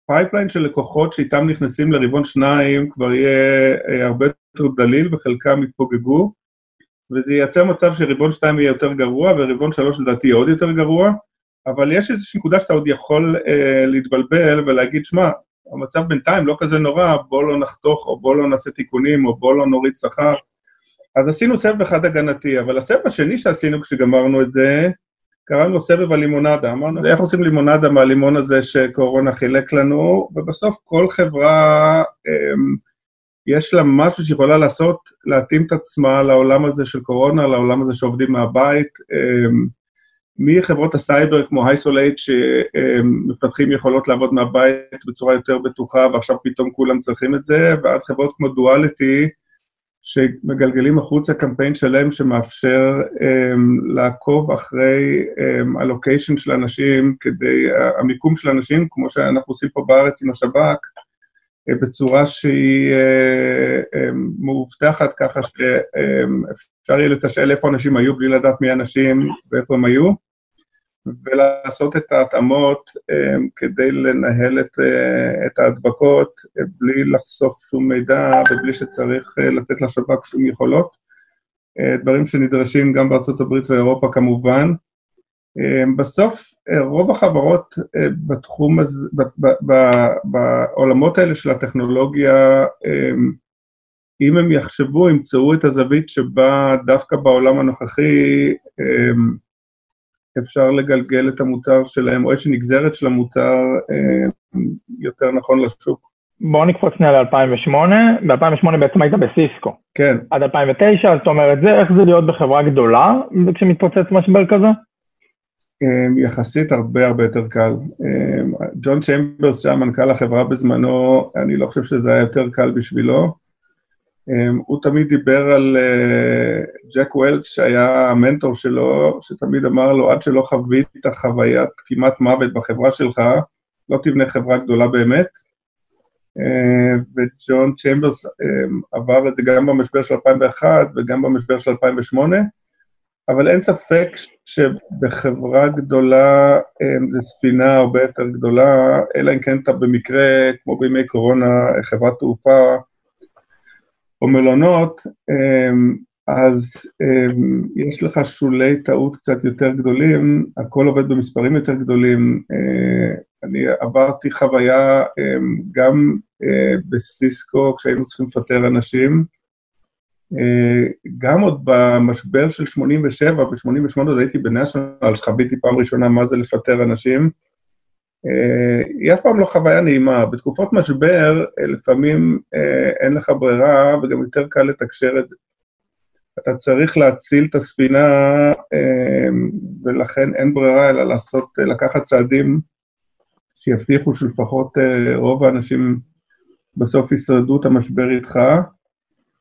ה pipeline של לקוחות שאיתם נכנסים לרבעון שניים כבר יהיה אה, הרבה יותר דליל וחלקם יתפוגגו, וזה ייצר מצב שרבעון 2 יהיה יותר גרוע, ורבעון 3 לדעתי יהיה עוד יותר גרוע, אבל יש איזושהי נקודה שאתה עוד יכול אה, להתבלבל ולהגיד, שמע, המצב בינתיים לא כזה נורא, בוא לא נחתוך, או בוא לא נעשה תיקונים, או בוא לא נוריד שכר. אז עשינו סבב אחד הגנתי, אבל הסבב השני שעשינו כשגמרנו את זה, קראנו לו סבב הלימונדה. אמרנו, איך עושים לימונדה מהלימון הזה שקורונה חילק לנו, ובסוף כל חברה, אה, יש לה משהו שיכולה לעשות, להתאים את עצמה לעולם הזה של קורונה, לעולם הזה שעובדים מהבית, אמ, מחברות הסייבר כמו Hysolate, שמפתחים יכולות לעבוד מהבית בצורה יותר בטוחה, ועכשיו פתאום כולם צריכים את זה, ועד חברות כמו Duality, שמגלגלים החוצה קמפיין שלם שמאפשר um, לעקוב אחרי um, הלוקיישן של אנשים, כדי, המיקום של אנשים, כמו שאנחנו עושים פה בארץ עם השב"כ, בצורה שהיא אה, אה, מאובטחת ככה שאפשר יהיה לתשאל איפה אנשים היו בלי לדעת מי האנשים ואיפה הם היו, ולעשות את ההתאמות כדי לנהל את, את ההדבקות בלי לחשוף שום מידע ובלי שצריך לתת לשב"כ שום יכולות. דברים שנדרשים גם בארצות הברית ואירופה כמובן. בסוף רוב החברות בתחום הזה, בעולמות האלה של הטכנולוגיה, אם הם יחשבו, ימצאו את הזווית שבה דווקא בעולם הנוכחי אפשר לגלגל את המוצר שלהם, או איזושהי נגזרת של המוצר יותר נכון לשוק. בואו נקפוץ שנייה ל-2008, ב-2008 בעצם היית בסיסקו. כן. עד 2009, זאת אומרת, זה, איך זה להיות בחברה גדולה כשמתפוצץ משבר כזה? יחסית הרבה הרבה יותר קל. ג'ון צ'יימברס שהיה מנכ"ל החברה בזמנו, אני לא חושב שזה היה יותר קל בשבילו. הוא תמיד דיבר על ג'ק וולש שהיה המנטור שלו, שתמיד אמר לו, עד שלא חווית את החוויית כמעט מוות בחברה שלך, לא תבנה חברה גדולה באמת. וג'ון צ'יימברס עבר את זה גם במשבר של 2001 וגם במשבר של 2008, אבל אין ספק שבחברה גדולה זו ספינה הרבה יותר גדולה, אלא אם כן אתה במקרה, כמו בימי קורונה, חברת תעופה או מלונות, אז יש לך שולי טעות קצת יותר גדולים, הכל עובד במספרים יותר גדולים. אני עברתי חוויה גם בסיסקו כשהיינו צריכים לפטר אנשים, גם עוד במשבר של 87, ב-88 עוד הייתי בנשיונל, שחוויתי פעם ראשונה מה זה לפטר אנשים. היא אף פעם לא חוויה נעימה. בתקופות משבר, לפעמים אין לך ברירה וגם יותר קל לתקשר את זה. אתה צריך להציל את הספינה, ולכן אין ברירה אלא לעשות, לקחת צעדים שיבטיחו שלפחות רוב האנשים בסוף ישרדו את המשבר איתך.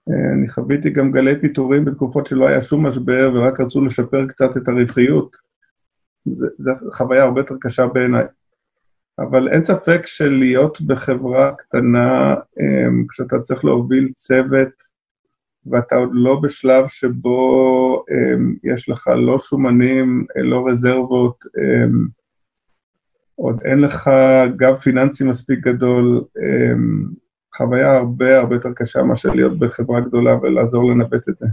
אני חוויתי גם גלי פיטורים בתקופות שלא היה שום משבר ורק רצו לשפר קצת את הרווחיות. זו חוויה הרבה יותר קשה בעיניי. אבל אין ספק שלהיות בחברה קטנה, כשאתה צריך להוביל צוות, ואתה עוד לא בשלב שבו יש לך לא שומנים, לא רזרבות, עוד אין לך גב פיננסי מספיק גדול, חוויה הרבה הרבה יותר קשה מאשר להיות בחברה גדולה ולעזור לנווט את זה.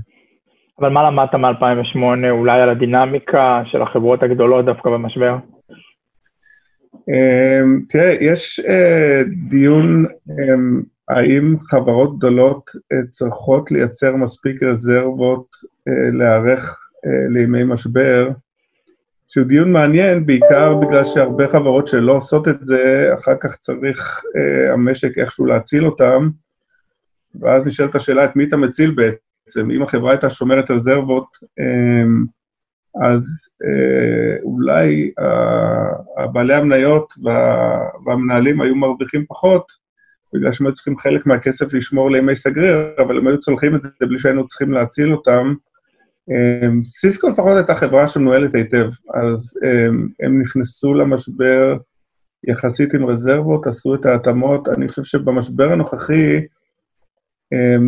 אבל מה למדת מ-2008, אולי על הדינמיקה של החברות הגדולות דווקא במשבר? תראה, יש דיון האם חברות גדולות צריכות לייצר מספיק רזרבות להיערך לימי משבר, שהוא דיון מעניין, בעיקר בגלל שהרבה חברות שלא עושות את זה, אחר כך צריך המשק איכשהו להציל אותם, ואז נשאלת השאלה את מי אתה מציל בעצם. אם החברה הייתה שומרת רזרבות, אז אולי הבעלי המניות והמנהלים היו מרוויחים פחות, בגלל שהם היו צריכים חלק מהכסף לשמור לימי סגריר, אבל הם היו צולחים את זה בלי שהיינו צריכים להציל אותם. סיסקו לפחות הייתה חברה שמנוהלת היטב, אז הם נכנסו למשבר יחסית עם רזרבות, עשו את ההתאמות. אני חושב שבמשבר הנוכחי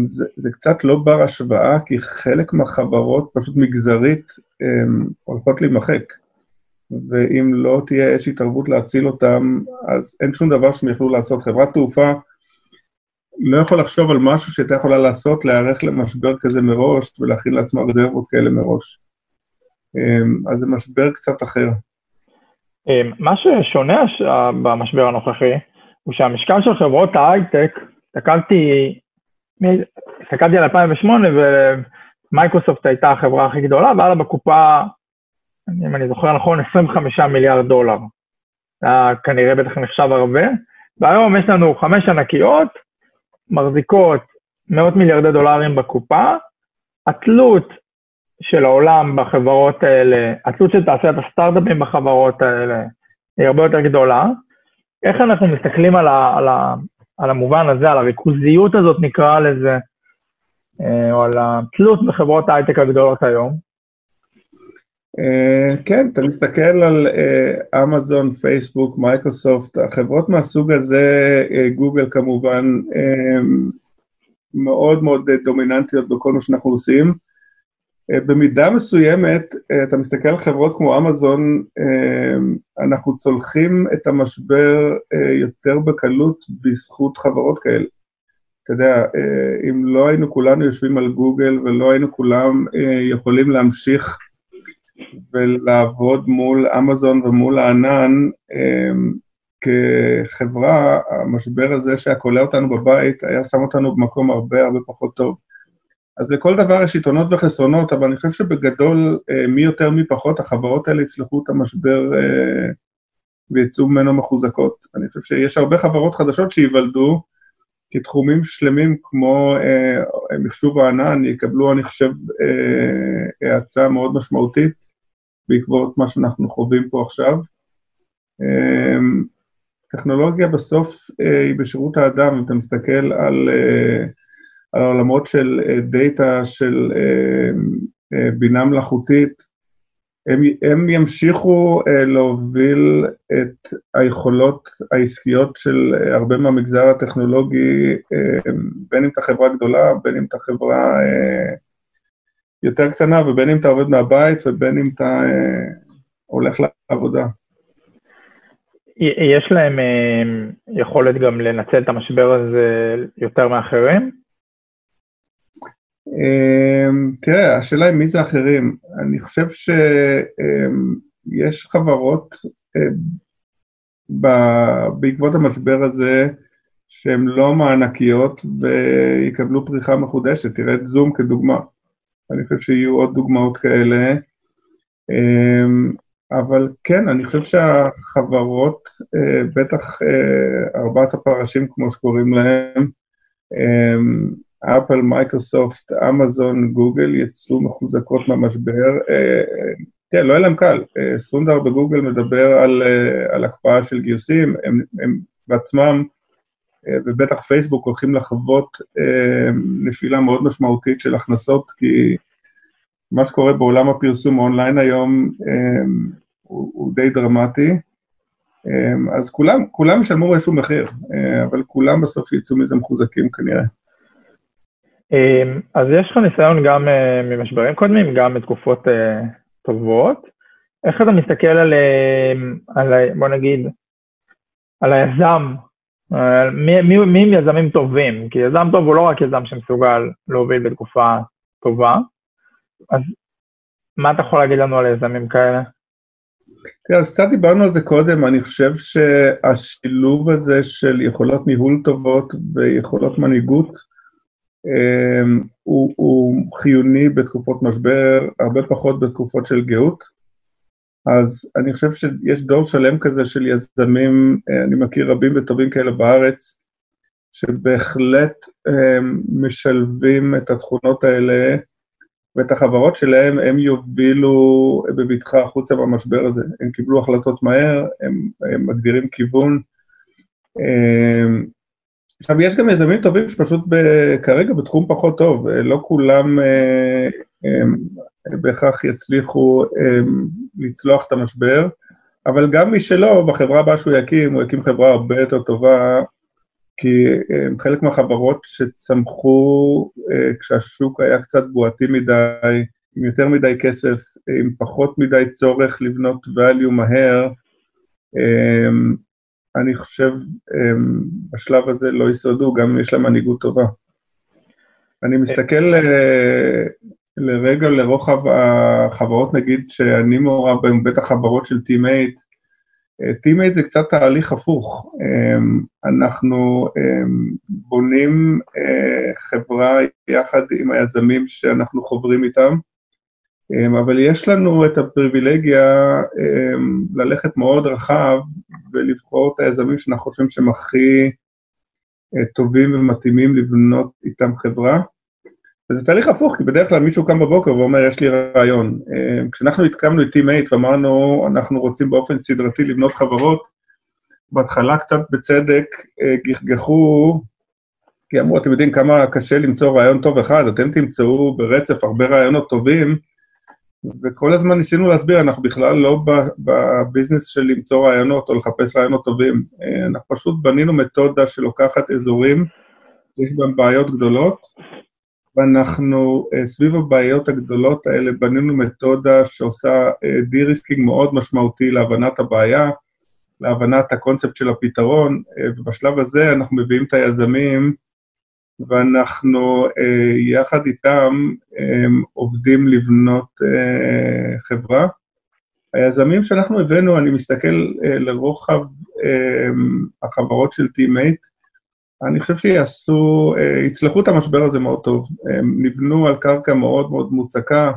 זה, זה קצת לא בר השוואה, כי חלק מהחברות פשוט מגזרית הולכות להימחק. ואם לא תהיה איזושהי התערבות להציל אותם, אז אין שום דבר שהם יכלו לעשות. חברת תעופה לא יכול לחשוב על משהו שהייתה יכולה לעשות, להיערך למשבר כזה מראש ולהכין לעצמה רזרבות כאלה מראש. אמ, אז זה משבר קצת אחר. אמ, מה ששונה במשבר הנוכחי, הוא שהמשקל של חברות ההייטק, הסתכלתי, הסתכלתי על 2008 ומייקרוסופט הייתה החברה הכי גדולה, והיה לה בקופה, אם אני זוכר נכון, 25 מיליארד דולר. זה כנראה בטח נחשב הרבה, והיום יש לנו חמש ענקיות, מחזיקות מאות מיליארדי דולרים בקופה, התלות של העולם בחברות האלה, התלות של תעשיית הסטארט-אפים בחברות האלה היא הרבה יותר גדולה. איך אנחנו מסתכלים על, ה, על, ה, על המובן הזה, על הריכוזיות הזאת נקרא לזה, אה, או על התלות בחברות ההייטק הגדולות היום? Uh, כן, אתה מסתכל על אמזון, פייסבוק, מייקרוסופט, החברות מהסוג הזה, גוגל uh, כמובן, מאוד מאוד דומיננטיות בכל מה שאנחנו עושים. במידה מסוימת, אתה מסתכל על חברות כמו אמזון, אנחנו צולחים את המשבר יותר בקלות בזכות חברות כאלה. אתה יודע, אם לא היינו כולנו יושבים על גוגל ולא היינו כולם יכולים להמשיך ולעבוד מול אמזון ומול הענן, כחברה, המשבר הזה שהיה כולא אותנו בבית, היה שם אותנו במקום הרבה הרבה פחות טוב. אז לכל דבר יש יתרונות וחסרונות, אבל אני חושב שבגדול, אה, מי יותר מי פחות, החברות האלה יצלחו את המשבר אה, ויצאו ממנו מחוזקות. אני חושב שיש הרבה חברות חדשות שייוולדו, כי תחומים שלמים כמו אה, מחשוב הענן יקבלו, אני חושב, האצה מאוד משמעותית בעקבות מה שאנחנו חווים פה עכשיו. טכנולוגיה בסוף היא בשירות האדם, אם אתה מסתכל על... על העולמות של אה, דאטה, של אה, אה, בינה מלאכותית, הם, הם ימשיכו להוביל את היכולות העסקיות של הרבה מהמגזר הטכנולוגי, בין אם אתה חברה גדולה, בין אם אתה חברה יותר קטנה, ובין אם אתה עובד מהבית, ובין אם אתה הולך לעבודה. יש להם יכולת גם לנצל את המשבר הזה יותר מאחרים? אמ, תראה, השאלה היא מי זה אחרים. אני חושב שיש חברות אמ, בעקבות המשבר הזה שהן לא מענקיות ויקבלו פריחה מחודשת, תראה את זום כדוגמה. אני חושב שיהיו עוד דוגמאות כאלה. אמ, אבל כן, אני חושב שהחברות, אה, בטח אה, ארבעת הפרשים כמו שקוראים להם, אפל, מייקרוסופט, אמזון, גוגל יצאו מחוזקות מהמשבר. כן, לא היה להם קל. אה, סונדר בגוגל מדבר על, על הקפאה של גיוסים, הם, הם בעצמם, ובטח פייסבוק, הולכים לחוות נפילה מאוד משמעותית של הכנסות, כי מה שקורה בעולם הפרסום אונליין היום הוא, הוא די דרמטי. אז כולם, כולם ישלמו איזשהו מחיר, אבל כולם בסוף יצאו מזה מחוזקים כנראה. אמ, אז יש לך ניסיון גם אה, ממשברים קודמים, גם מתקופות אה, טובות. איך אתה מסתכל על, אה, על בוא נגיד, על היזם? מי, מי, מי הם יזמים טובים? כי יזם טוב הוא לא רק יזם שמסוגל להוביל בתקופה טובה, אז מה אתה יכול להגיד לנו על יזמים כאלה? תראה, אז קצת דיברנו על זה קודם, אני חושב שהשילוב הזה של יכולות ניהול טובות ויכולות מנהיגות, אמ, הוא, הוא חיוני בתקופות משבר, הרבה פחות בתקופות של גאות. אז אני חושב שיש דור שלם כזה של יזמים, אה, אני מכיר רבים וטובים כאלה בארץ, שבהחלט הם, משלבים את התכונות האלה ואת החברות שלהם, הם יובילו בבטחה החוצה במשבר הזה. הם קיבלו החלטות מהר, הם, הם מגדירים כיוון. אמ, עכשיו, יש גם יזמים טובים שפשוט ב, כרגע בתחום פחות טוב, לא כולם אה, אה, בהכרח יצליחו אה, לצלוח את המשבר, אבל גם מי שלא, בחברה הבאה שהוא יקים, הוא יקים חברה הרבה יותר טובה, כי אה, חלק מהחברות שצמחו אה, כשהשוק היה קצת בועתי מדי, עם יותר מדי כסף, עם פחות מדי צורך לבנות value מהר, אה, אני חושב בשלב הזה לא ישרדו, גם אם יש להם מנהיגות טובה. אני מסתכל אה, לרגע לרוחב החברות, נגיד, שאני מעורב בהן, בטח חברות של Team8, Team8 זה קצת תהליך הפוך. אנחנו בונים אה, חברה יחד עם היזמים שאנחנו חוברים איתם, אמ, אבל יש לנו את הפריבילגיה אמ, ללכת מאוד רחב ולבחור את היזמים שאנחנו חושבים שהם הכי אה, טובים ומתאימים לבנות איתם חברה. וזה תהליך הפוך, כי בדרך כלל מישהו קם בבוקר ואומר, יש לי רעיון. אמ, כשאנחנו התקמנו את Teammate ואמרנו, אנחנו רוצים באופן סדרתי לבנות חברות, בהתחלה קצת בצדק אה, גחגחו, כי אמרו, אתם יודעים כמה קשה למצוא רעיון טוב אחד, אתם תמצאו ברצף הרבה רעיונות טובים, וכל הזמן ניסינו להסביר, אנחנו בכלל לא בביזנס של למצוא רעיונות או לחפש רעיונות טובים. אה, אנחנו פשוט בנינו מתודה שלוקחת אזורים, יש בהם בעיות גדולות, ואנחנו אה, סביב הבעיות הגדולות האלה בנינו מתודה שעושה de-risking אה, מאוד משמעותי להבנת הבעיה, להבנת הקונספט של הפתרון, ובשלב הזה אנחנו מביאים את היזמים ואנחנו יחד איתם עובדים לבנות חברה. היזמים שאנחנו הבאנו, אני מסתכל לרוחב החברות של Team8, אני חושב שיעשו, יצלחו את המשבר הזה מאוד טוב. הם נבנו על קרקע מאוד מאוד מוצקה,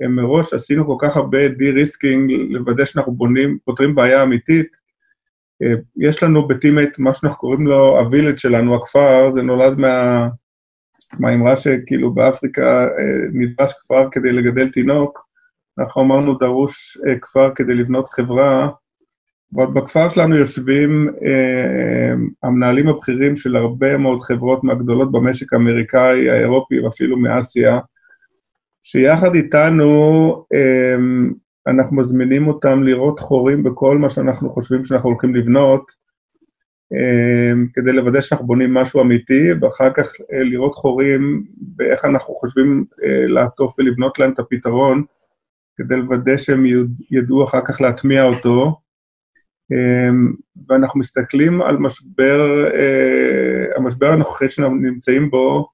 מראש עשינו כל כך הרבה de-risking, לוודא שאנחנו בונים, פותרים בעיה אמיתית. יש לנו ב-Team8 מה שאנחנו קוראים לו ה-village שלנו, הכפר, זה נולד מה... מהאמרה שכאילו באפריקה נדרש כפר כדי לגדל תינוק, אנחנו אמרנו דרוש כפר כדי לבנות חברה, בכפר שלנו יושבים אה, המנהלים הבכירים של הרבה מאוד חברות מהגדולות במשק האמריקאי, האירופי ואפילו מאסיה, שיחד איתנו אה, אנחנו מזמינים אותם לראות חורים בכל מה שאנחנו חושבים שאנחנו הולכים לבנות, אה, כדי לוודא שאנחנו בונים משהו אמיתי, ואחר כך אה, לראות חורים באיך אנחנו חושבים אה, לעטוף ולבנות להם את הפתרון, כדי לוודא שהם ידעו אחר כך להטמיע אותו. אמ, ואנחנו מסתכלים על משבר, אה, המשבר הנוכחי שאנחנו נמצאים בו, אמ,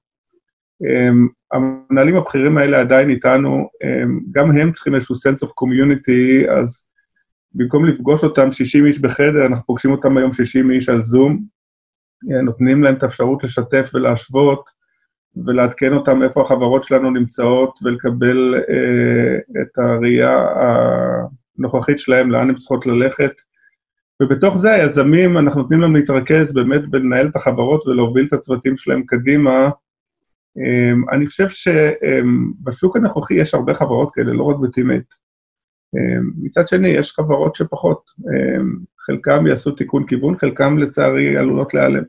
המנהלים הבכירים האלה עדיין איתנו, אמ, גם הם צריכים איזשהו sense of community, אז במקום לפגוש אותם 60 איש בחדר, אנחנו פוגשים אותם היום 60 איש על זום, אה, נותנים להם את האפשרות לשתף ולהשוות, ולעדכן אותם איפה החברות שלנו נמצאות, ולקבל אה, את הראייה הנוכחית שלהם, לאן הן צריכות ללכת. ובתוך זה היזמים, אנחנו נותנים להם להתרכז באמת בלנהל את החברות ולהוביל את הצוותים שלהם קדימה. אמ, אני חושב שבשוק הנוכחי יש הרבה חברות כאלה, לא רק בטימייט. אמ, מצד שני, יש חברות שפחות. אמ, חלקם יעשו תיקון כיוון, חלקם לצערי עלולות להיעלם.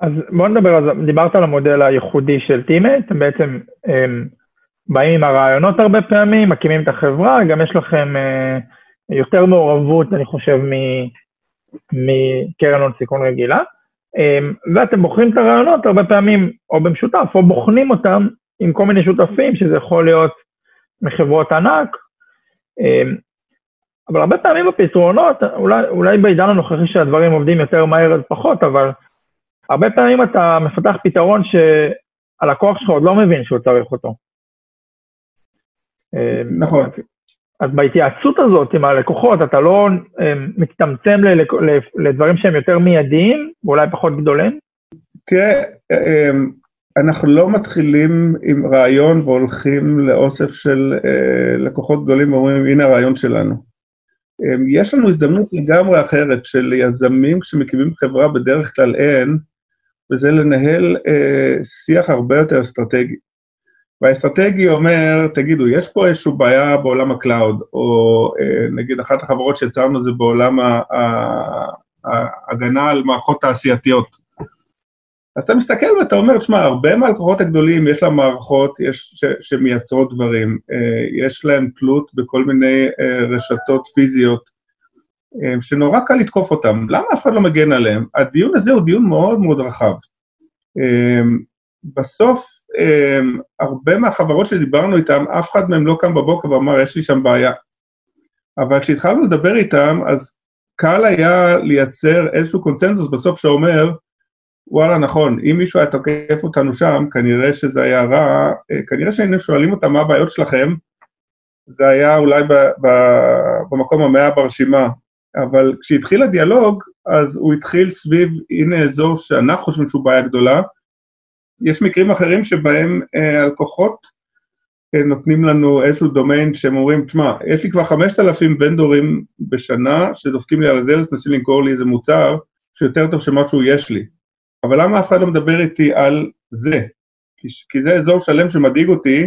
אז בוא נדבר זה, דיברת על המודל הייחודי של Team8, הם בעצם הם, באים עם הרעיונות הרבה פעמים, מקימים את החברה, גם יש לכם... אה, יותר מעורבות, אני חושב, מקרן הון סיכון רגילה. אמ, ואתם בוחרים את הרעיונות הרבה פעמים או במשותף, או בוחנים אותם עם כל מיני שותפים, שזה יכול להיות מחברות ענק. אמ, אבל הרבה פעמים בפתרונות, אולי, אולי בעידן הנוכחי שהדברים עובדים יותר מהר אז פחות, אבל הרבה פעמים אתה מפתח פתרון שהלקוח שלך עוד לא מבין שהוא צריך אותו. אמ, נכון. אז בהתייעצות הזאת עם הלקוחות, אתה לא um, מצטמצם. לדברים שהם יותר מיידיים ואולי פחות גדולים? תראה, אמ, אנחנו לא מתחילים עם רעיון והולכים לאוסף של לקוחות גדולים ואומרים, הנה הרעיון שלנו. יש לנו הזדמנות לגמרי אחרת של יזמים כשמקימים חברה בדרך כלל אין, וזה לנהל שיח הרבה יותר אסטרטגי. והאסטרטגי אומר, תגידו, יש פה איזושהי בעיה בעולם ה-cloud, או אה, נגיד אחת החברות שיצרנו זה בעולם ההגנה על מערכות תעשייתיות. אז אתה מסתכל ואתה אומר, תשמע, הרבה מהלקוחות הגדולים יש להם מערכות יש, ש, שמייצרות דברים, אה, יש להם תלות בכל מיני אה, רשתות פיזיות, שנורא קל לתקוף אותם. למה אף אחד לא מגן עליהם? הדיון הזה הוא דיון מאוד מאוד רחב. בסוף, um, הרבה מהחברות שדיברנו איתן, אף אחד מהם לא קם בבוקר ואמר, יש לי שם בעיה. אבל כשהתחלנו לדבר איתם, אז קל היה לייצר איזשהו קונצנזוס בסוף שאומר, וואלה, נכון, אם מישהו היה תוקף אותנו שם, כנראה שזה היה רע, אה, כנראה שהיינו שואלים אותם מה הבעיות שלכם, זה היה אולי ב, ב, במקום המאה ברשימה. אבל כשהתחיל הדיאלוג, אז הוא התחיל סביב, הנה אזור שאנחנו חושבים שהוא בעיה גדולה, יש מקרים אחרים שבהם אה, הלקוחות אה, נותנים לנו איזשהו דומיין שהם אומרים, תשמע, יש לי כבר 5,000 ונדורים בשנה שדופקים לי על הדלת, מנסים למכור לי איזה מוצר שיותר טוב שמשהו יש לי. אבל למה אף אחד לא מדבר איתי על זה? כי, כי זה אזור שלם שמדאיג אותי,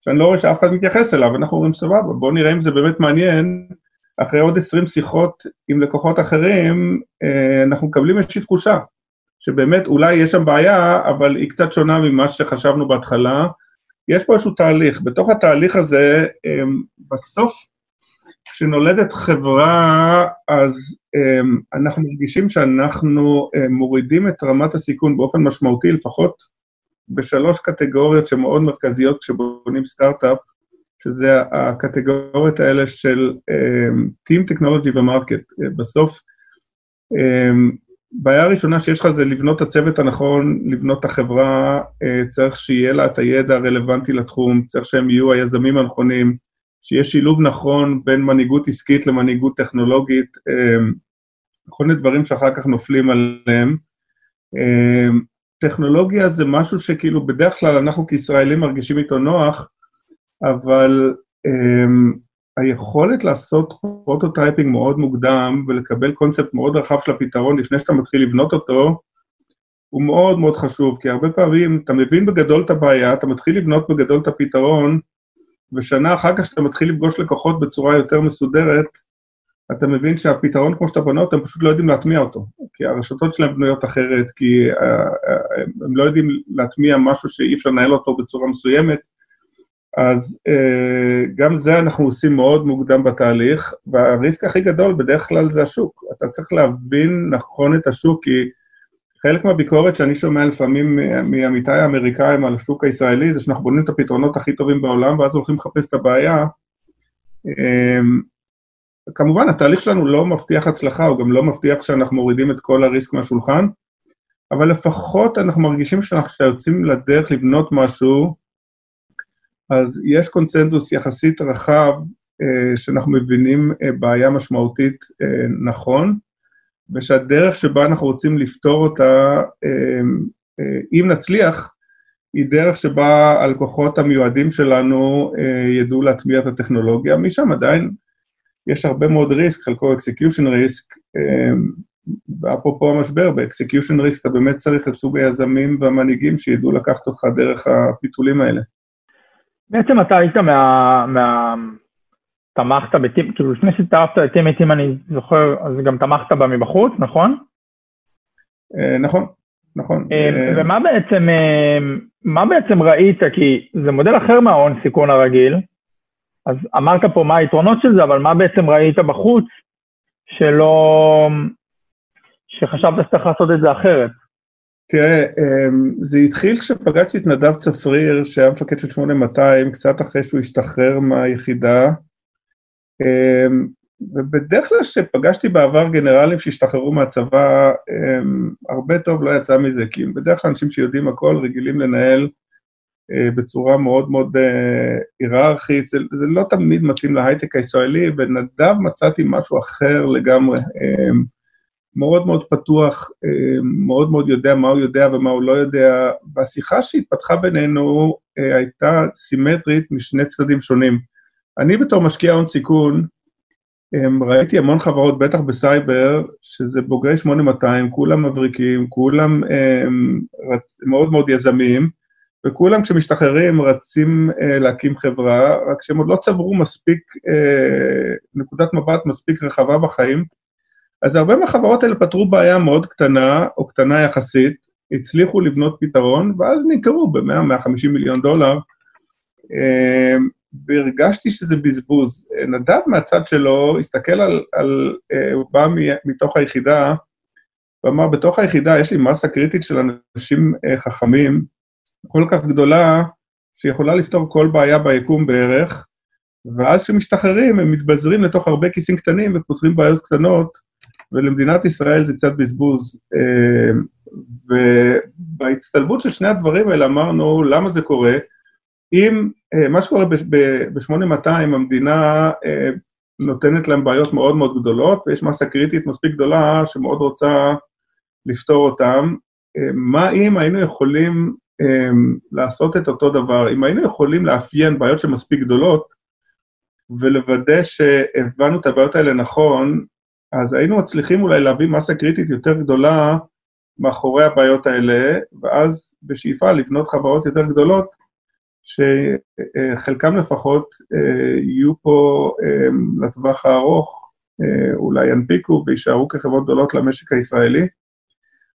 שאני לא רואה שאף אחד מתייחס אליו, אנחנו אומרים, סבבה, בואו נראה אם זה באמת מעניין. אחרי עוד 20 שיחות עם לקוחות אחרים, אה, אנחנו מקבלים איזושהי תחושה שבאמת אולי יש שם בעיה, אבל היא קצת שונה ממה שחשבנו בהתחלה. יש פה איזשהו תהליך. בתוך התהליך הזה, אמ, בסוף, כשנולדת חברה, אז אמ, אנחנו מרגישים שאנחנו אמ, מורידים את רמת הסיכון באופן משמעותי, לפחות בשלוש קטגוריות שמאוד מרכזיות כשבונים סטארט-אפ, שזה הקטגוריות האלה של Team Technology ו-Market. בסוף, בעיה הראשונה שיש לך זה לבנות את הצוות הנכון, לבנות את החברה, צריך שיהיה לה את הידע הרלוונטי לתחום, צריך שהם יהיו היזמים הנכונים, שיהיה שילוב נכון בין מנהיגות עסקית למנהיגות טכנולוגית, כל מיני דברים שאחר כך נופלים עליהם. טכנולוגיה זה משהו שכאילו בדרך כלל אנחנו כישראלים מרגישים איתו נוח, אבל היכולת לעשות prototyping מאוד מוקדם ולקבל קונספט מאוד רחב של הפתרון לפני שאתה מתחיל לבנות אותו, הוא מאוד מאוד חשוב, כי הרבה פעמים אתה מבין בגדול את הבעיה, אתה מתחיל לבנות בגדול את הפתרון, ושנה אחר כך שאתה מתחיל לפגוש לקוחות בצורה יותר מסודרת, אתה מבין שהפתרון כמו שאתה בונה אותו, הם פשוט לא יודעים להטמיע אותו, כי הרשתות שלהם בנויות אחרת, כי uh, uh, הם לא יודעים להטמיע משהו שאי אפשר לנהל אותו בצורה מסוימת, אז uh, גם זה אנחנו עושים מאוד מוקדם בתהליך, והריסק הכי גדול בדרך כלל זה השוק. אתה צריך להבין נכון את השוק, כי חלק מהביקורת שאני שומע לפעמים מעמיתיי האמריקאים על השוק הישראלי, זה שאנחנו בונים את הפתרונות הכי טובים בעולם, ואז הולכים לחפש את הבעיה. כמובן, התהליך שלנו לא מבטיח הצלחה, הוא גם לא מבטיח שאנחנו מורידים את כל הריסק מהשולחן, אבל לפחות אנחנו מרגישים שאנחנו יוצאים לדרך לבנות משהו, אז יש קונצנזוס יחסית רחב אה, שאנחנו מבינים אה, בעיה משמעותית אה, נכון, ושהדרך שבה אנחנו רוצים לפתור אותה, אה, אה, אם נצליח, היא דרך שבה הלקוחות המיועדים שלנו אה, ידעו להטמיע את הטכנולוגיה, משם עדיין יש הרבה מאוד risk, חלקו execution risk, ואפרופו המשבר, ב-execution risk אתה באמת צריך את סוג היזמים והמנהיגים שידעו לקחת אותך דרך הפיתולים האלה. בעצם אתה היית מה... מה... תמכת בטים, כאילו לפני שהצטרפת לטימט, אם אני זוכר, אז גם תמכת בה מבחוץ, נכון? אה, נכון, נכון. אה, אה, ומה בעצם, מה בעצם ראית, כי זה מודל אחר מההון סיכון הרגיל, אז אמרת פה מה היתרונות של זה, אבל מה בעצם ראית בחוץ שלא... שחשבת שצריך לעשות את זה אחרת? תראה, אמ, זה התחיל כשפגשתי את נדב צפריר, שהיה מפקד של 8200, קצת אחרי שהוא השתחרר מהיחידה, אמ, ובדרך כלל כשפגשתי בעבר גנרלים שהשתחררו מהצבא, אמ, הרבה טוב לא יצא מזה, כי בדרך כלל אנשים שיודעים הכל רגילים לנהל אה, בצורה מאוד מאוד אה, היררכית, זה, זה לא תמיד מתאים להייטק הישראלי, ונדב מצאתי משהו אחר לגמרי, מאוד מאוד פתוח, מאוד מאוד יודע מה הוא יודע ומה הוא לא יודע, והשיחה שהתפתחה בינינו הייתה סימטרית משני צדדים שונים. אני בתור משקיע הון סיכון, ראיתי המון חברות, בטח בסייבר, שזה בוגרי 8200, כולם מבריקים, כולם מאוד מאוד יזמים, וכולם כשמשתחררים רצים אה, להקים חברה, רק שהם עוד לא צברו מספיק, אה, נקודת מבט מספיק רחבה בחיים. אז הרבה מהחברות האלה פתרו בעיה מאוד קטנה, או קטנה יחסית, הצליחו לבנות פתרון, ואז נמכרו ב-100-150 מיליון דולר, אה, והרגשתי שזה בזבוז. נדב מהצד שלו הסתכל על, על אה, הוא בא מתוך היחידה, ואמר, בתוך היחידה יש לי מסה קריטית של אנשים אה, חכמים, כל כך גדולה, שיכולה לפתור כל בעיה ביקום בערך, ואז כשמשתחררים הם מתבזרים לתוך הרבה כיסים קטנים ופותרים בעיות קטנות, ולמדינת ישראל זה קצת בזבוז. אה, ובהצטלבות של שני הדברים האלה אמרנו, למה זה קורה? אם אה, מה שקורה ב-8200, המדינה אה, נותנת להם בעיות מאוד מאוד גדולות, ויש מסה קריטית מספיק גדולה שמאוד רוצה לפתור אותם, מה אם היינו יכולים לעשות את אותו דבר. אם היינו יכולים לאפיין בעיות שמספיק גדולות, ולוודא שהבנו את הבעיות האלה נכון, אז היינו מצליחים אולי להביא מסה קריטית יותר גדולה מאחורי הבעיות האלה, ואז בשאיפה לבנות חברות יותר גדולות, שחלקם לפחות אה, יהיו פה אה, לטווח הארוך, אה, אולי ינפיקו ויישארו כחברות גדולות למשק הישראלי.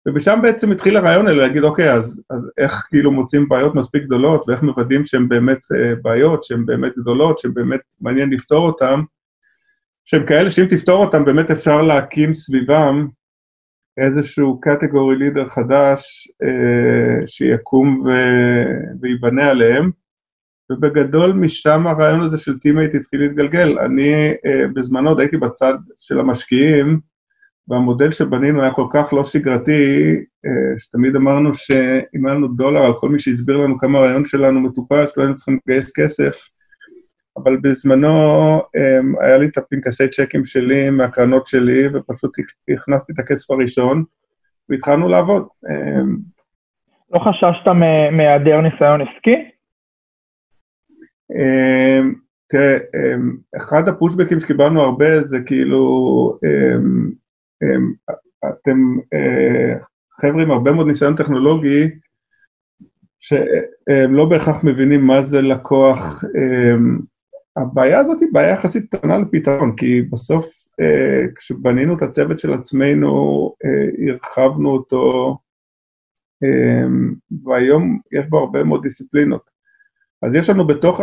ומשם בעצם התחיל הרעיון האלה להגיד, אוקיי, אז, אז איך כאילו מוצאים בעיות מספיק גדולות, ואיך מוודאים שהן באמת בעיות, שהן באמת גדולות, שבאמת מעניין לפתור אותן, שהן כאלה שאם תפתור אותן, באמת אפשר להקים סביבם איזשהו category leader חדש אה, שיקום ו... וייבנה עליהם. ובגדול משם הרעיון הזה של Team8 התחיל להתגלגל. אני אה, בזמנו עוד הייתי בצד של המשקיעים, והמודל שבנינו היה כל כך לא שגרתי, שתמיד אמרנו שאם היה לנו דולר על כל מי שהסביר לנו כמה הרעיון שלנו מטופש, לא היינו צריכים לגייס כסף, אבל בזמנו היה לי את הפנקסי צ'קים שלי מהקרנות שלי, ופשוט הכנסתי את הכסף הראשון, והתחלנו לעבוד. לא חששת מהיעדר ניסיון עסקי? תראה, אחד הפושבקים שקיבלנו הרבה זה כאילו, אתם חבר'ה עם הרבה מאוד ניסיון טכנולוגי, שהם לא בהכרח מבינים מה זה לקוח, הבעיה הזאת היא בעיה יחסית קטנה לפתרון, כי בסוף כשבנינו את הצוות של עצמנו, הרחבנו אותו, והיום יש בו הרבה מאוד דיסציפלינות. אז יש לנו בתוך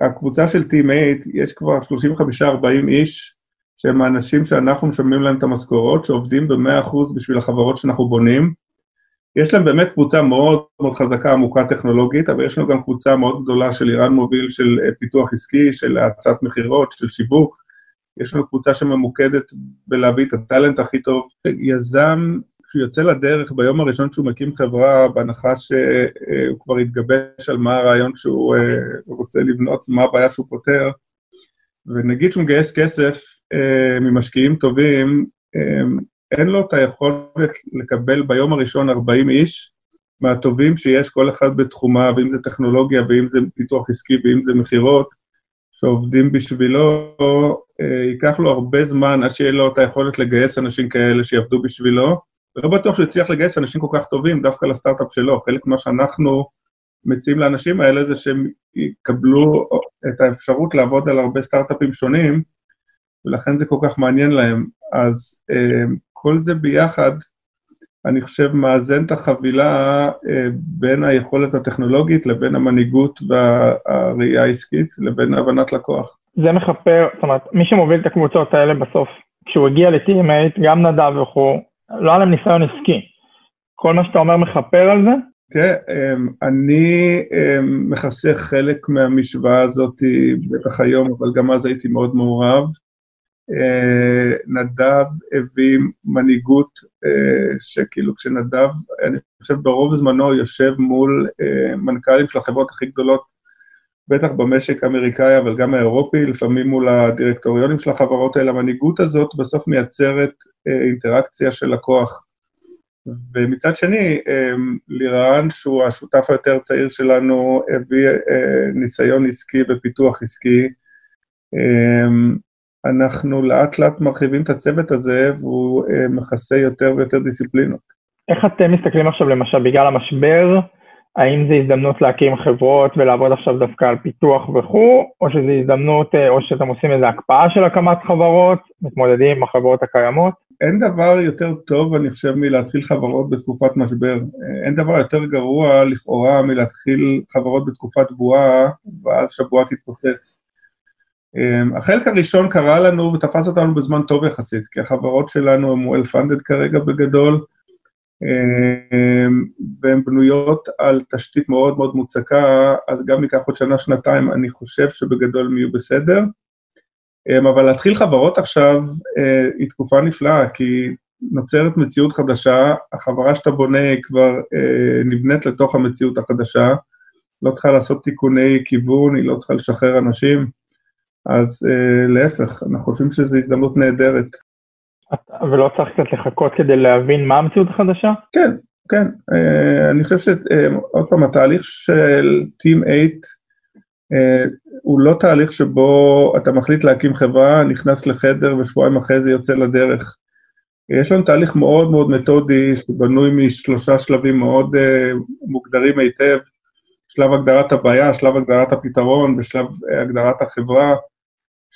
הקבוצה של Team8, יש כבר 35-40 איש, שהם האנשים שאנחנו משלמים להם את המשכורות, שעובדים ב-100% בשביל החברות שאנחנו בונים. יש להם באמת קבוצה מאוד מאוד חזקה, עמוקה טכנולוגית, אבל יש לנו גם קבוצה מאוד גדולה של איראן מוביל, של פיתוח עסקי, של האצת מכירות, של שיווק. יש לנו קבוצה שממוקדת בלהביא את הטאלנט הכי טוב. יזם כשהוא יוצא לדרך ביום הראשון שהוא מקים חברה, בהנחה שהוא כבר התגבש על מה הרעיון שהוא רוצה לבנות, מה הבעיה שהוא פותר, ונגיד שהוא מגייס כסף ממשקיעים טובים, אין לו את היכולת לקבל ביום הראשון 40 איש מהטובים שיש כל אחד בתחומה, ואם זה טכנולוגיה, ואם זה פיתוח עסקי, ואם זה מכירות, שעובדים בשבילו, ייקח לו הרבה זמן עד שיהיה לו את היכולת לגייס אנשים כאלה שיעבדו בשבילו, ולא בטוח שהוא יצליח לגייס אנשים כל כך טובים דווקא לסטארט-אפ שלו. חלק ממה שאנחנו מציעים לאנשים האלה זה שהם יקבלו את האפשרות לעבוד על הרבה סטארט-אפים שונים, ולכן זה כל כך מעניין להם. אז כל זה ביחד, אני חושב, מאזן את החבילה בין היכולת הטכנולוגית לבין המנהיגות והראייה העסקית לבין הבנת לקוח. זה מכפר, זאת אומרת, מי שמוביל את הקבוצות האלה בסוף, כשהוא הגיע ל-TMA, גם נדב וכו', לא היה להם ניסיון עסקי. כל מה שאתה אומר מכפר על זה? תראה, אני מכסה חלק מהמשוואה הזאת, בטח היום, אבל גם אז הייתי מאוד מעורב. נדב הביא מנהיגות שכאילו כשנדב, אני חושב ברוב זמנו יושב מול מנכ"לים של החברות הכי גדולות, בטח במשק האמריקאי, אבל גם האירופי, לפעמים מול הדירקטוריונים של החברות האלה, המנהיגות הזאת בסוף מייצרת אינטראקציה של לקוח. ומצד שני, לירן, שהוא השותף היותר צעיר שלנו, הביא ניסיון עסקי ופיתוח עסקי. אנחנו לאט לאט מרחיבים את הצוות הזה, והוא מכסה יותר ויותר דיסציפלינות. איך אתם מסתכלים עכשיו, למשל, בגלל המשבר, האם זו הזדמנות להקים חברות ולעבוד עכשיו דווקא על פיתוח וכו', או שזו הזדמנות, או שאתם עושים איזו הקפאה של הקמת חברות, מתמודדים עם החברות הקיימות? אין דבר יותר טוב, אני חושב, מלהתחיל חברות בתקופת משבר. אין דבר יותר גרוע, לכאורה, מלהתחיל חברות בתקופת בועה, ואז שהבועה תתפוצץ. החלק הראשון קרה לנו ותפס אותנו בזמן טוב יחסית, כי החברות שלנו הן well funded כרגע בגדול, והן בנויות על תשתית מאוד מאוד מוצקה, אז גם ניקח עוד שנה-שנתיים, אני חושב שבגדול הם יהיו בסדר. אבל להתחיל חברות עכשיו היא תקופה נפלאה, כי נוצרת מציאות חדשה, החברה שאתה בונה היא כבר נבנית לתוך המציאות החדשה, לא צריכה לעשות תיקוני כיוון, היא לא צריכה לשחרר אנשים, אז להפך, אנחנו חושבים שזו הזדמנות נהדרת. ולא צריך קצת לחכות כדי להבין מה המציאות החדשה? כן, כן. אני חושב שעוד פעם, התהליך של Team 8 הוא לא תהליך שבו אתה מחליט להקים חברה, נכנס לחדר ושבועיים אחרי זה יוצא לדרך. יש לנו תהליך מאוד מאוד מתודי, שבנוי משלושה שלבים מאוד מוגדרים היטב, שלב הגדרת הבעיה, שלב הגדרת הפתרון ושלב הגדרת החברה,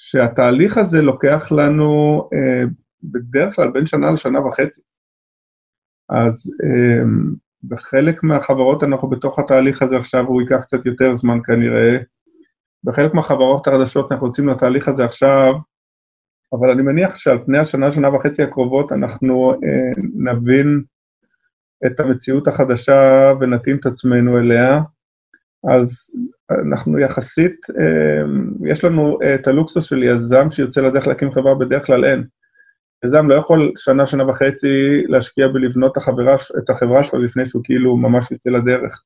שהתהליך הזה לוקח לנו בדרך כלל בין שנה לשנה וחצי. אז בחלק מהחברות אנחנו בתוך התהליך הזה עכשיו, הוא ייקח קצת יותר זמן כנראה. בחלק מהחברות החדשות אנחנו יוצאים לתהליך הזה עכשיו, אבל אני מניח שעל פני השנה, שנה וחצי הקרובות אנחנו נבין את המציאות החדשה ונתאים את עצמנו אליה. אז אנחנו יחסית, יש לנו את הלוקסוס של יזם שיוצא לדרך להקים חברה, בדרך כלל אין. יזם לא יכול שנה, שנה וחצי להשקיע בלבנות החברה, את החברה שלו לפני שהוא כאילו ממש יוצא לדרך.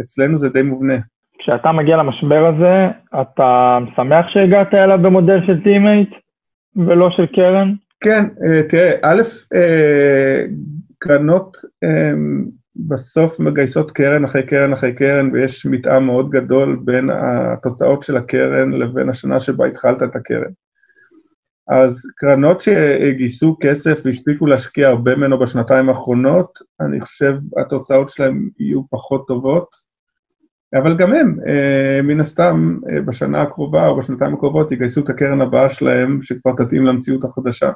אצלנו זה די מובנה. כשאתה מגיע למשבר הזה, אתה שמח שהגעת אליו במודל של Team8 ולא של קרן? כן, אה, תראה, א', אה, קרנות אה, בסוף מגייסות קרן אחרי קרן אחרי קרן, ויש מתאם מאוד גדול בין התוצאות של הקרן לבין השנה שבה התחלת את הקרן. אז קרנות שגייסו כסף והספיקו להשקיע הרבה ממנו בשנתיים האחרונות, אני חושב התוצאות שלהם יהיו פחות טובות, אבל גם הם, אה, מן הסתם, אה, בשנה הקרובה או בשנתיים הקרובות יגייסו את הקרן הבאה שלהם, שכבר תתאים למציאות החדשה.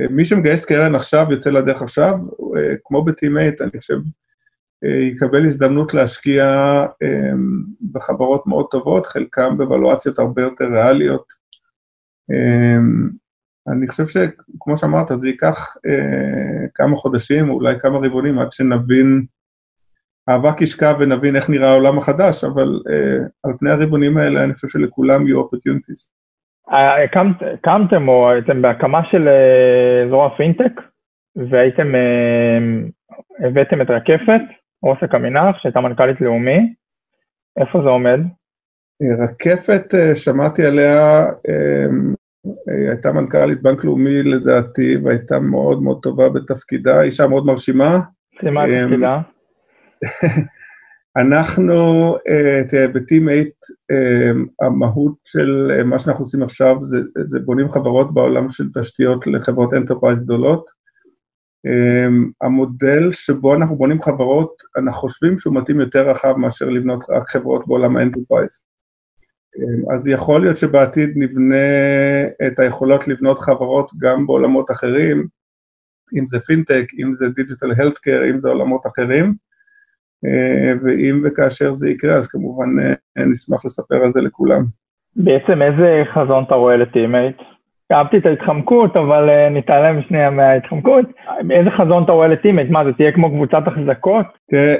אה, מי שמגייס קרן עכשיו, יוצא לדרך עכשיו, כמו בטימייט, אני חושב, יקבל הזדמנות להשקיע בחברות מאוד טובות, חלקם בוולואציות הרבה יותר ריאליות. אני חושב שכמו שאמרת, זה ייקח כמה חודשים, אולי כמה רבעונים, עד שנבין האבק ישקע ונבין איך נראה העולם החדש, אבל על פני הריבונים האלה אני חושב שלכולם יהיו opportunities. הקמתם או הייתם בהקמה של uh, זרוע פינטק, והייתם, uh, הבאתם את רקפת, אוסק עמינח, שהייתה מנכ"לית לאומי, איפה זה עומד? רקפת, שמעתי עליה, הייתה מנכ"לית בנק לאומי לדעתי, והייתה מאוד מאוד טובה בתפקידה, אישה מאוד מרשימה. סיימה את תפקידה. אנחנו, אה, תראה, ב-Team8, אה, המהות של אה, מה שאנחנו עושים עכשיו זה, זה בונים חברות בעולם של תשתיות לחברות enterprise גדולות. המודל שבו אנחנו בונים חברות, אנחנו חושבים שהוא מתאים יותר רחב מאשר לבנות רק חברות בעולם ה-enterprise. אז יכול להיות שבעתיד נבנה את היכולות לבנות חברות גם בעולמות אחרים, אם זה פינטק, אם זה digital healthcare, אם זה עולמות אחרים. אה, ואם וכאשר זה יקרה, אז כמובן אה, נשמח לספר על זה לכולם. בעצם איזה חזון אתה רואה לטימייט? אהבתי את ההתחמקות, אבל אה, נתעלם שנייה מההתחמקות. איזה חזון אתה רואה ל-Team8? מה, זה תהיה כמו קבוצת החזקות? תראה,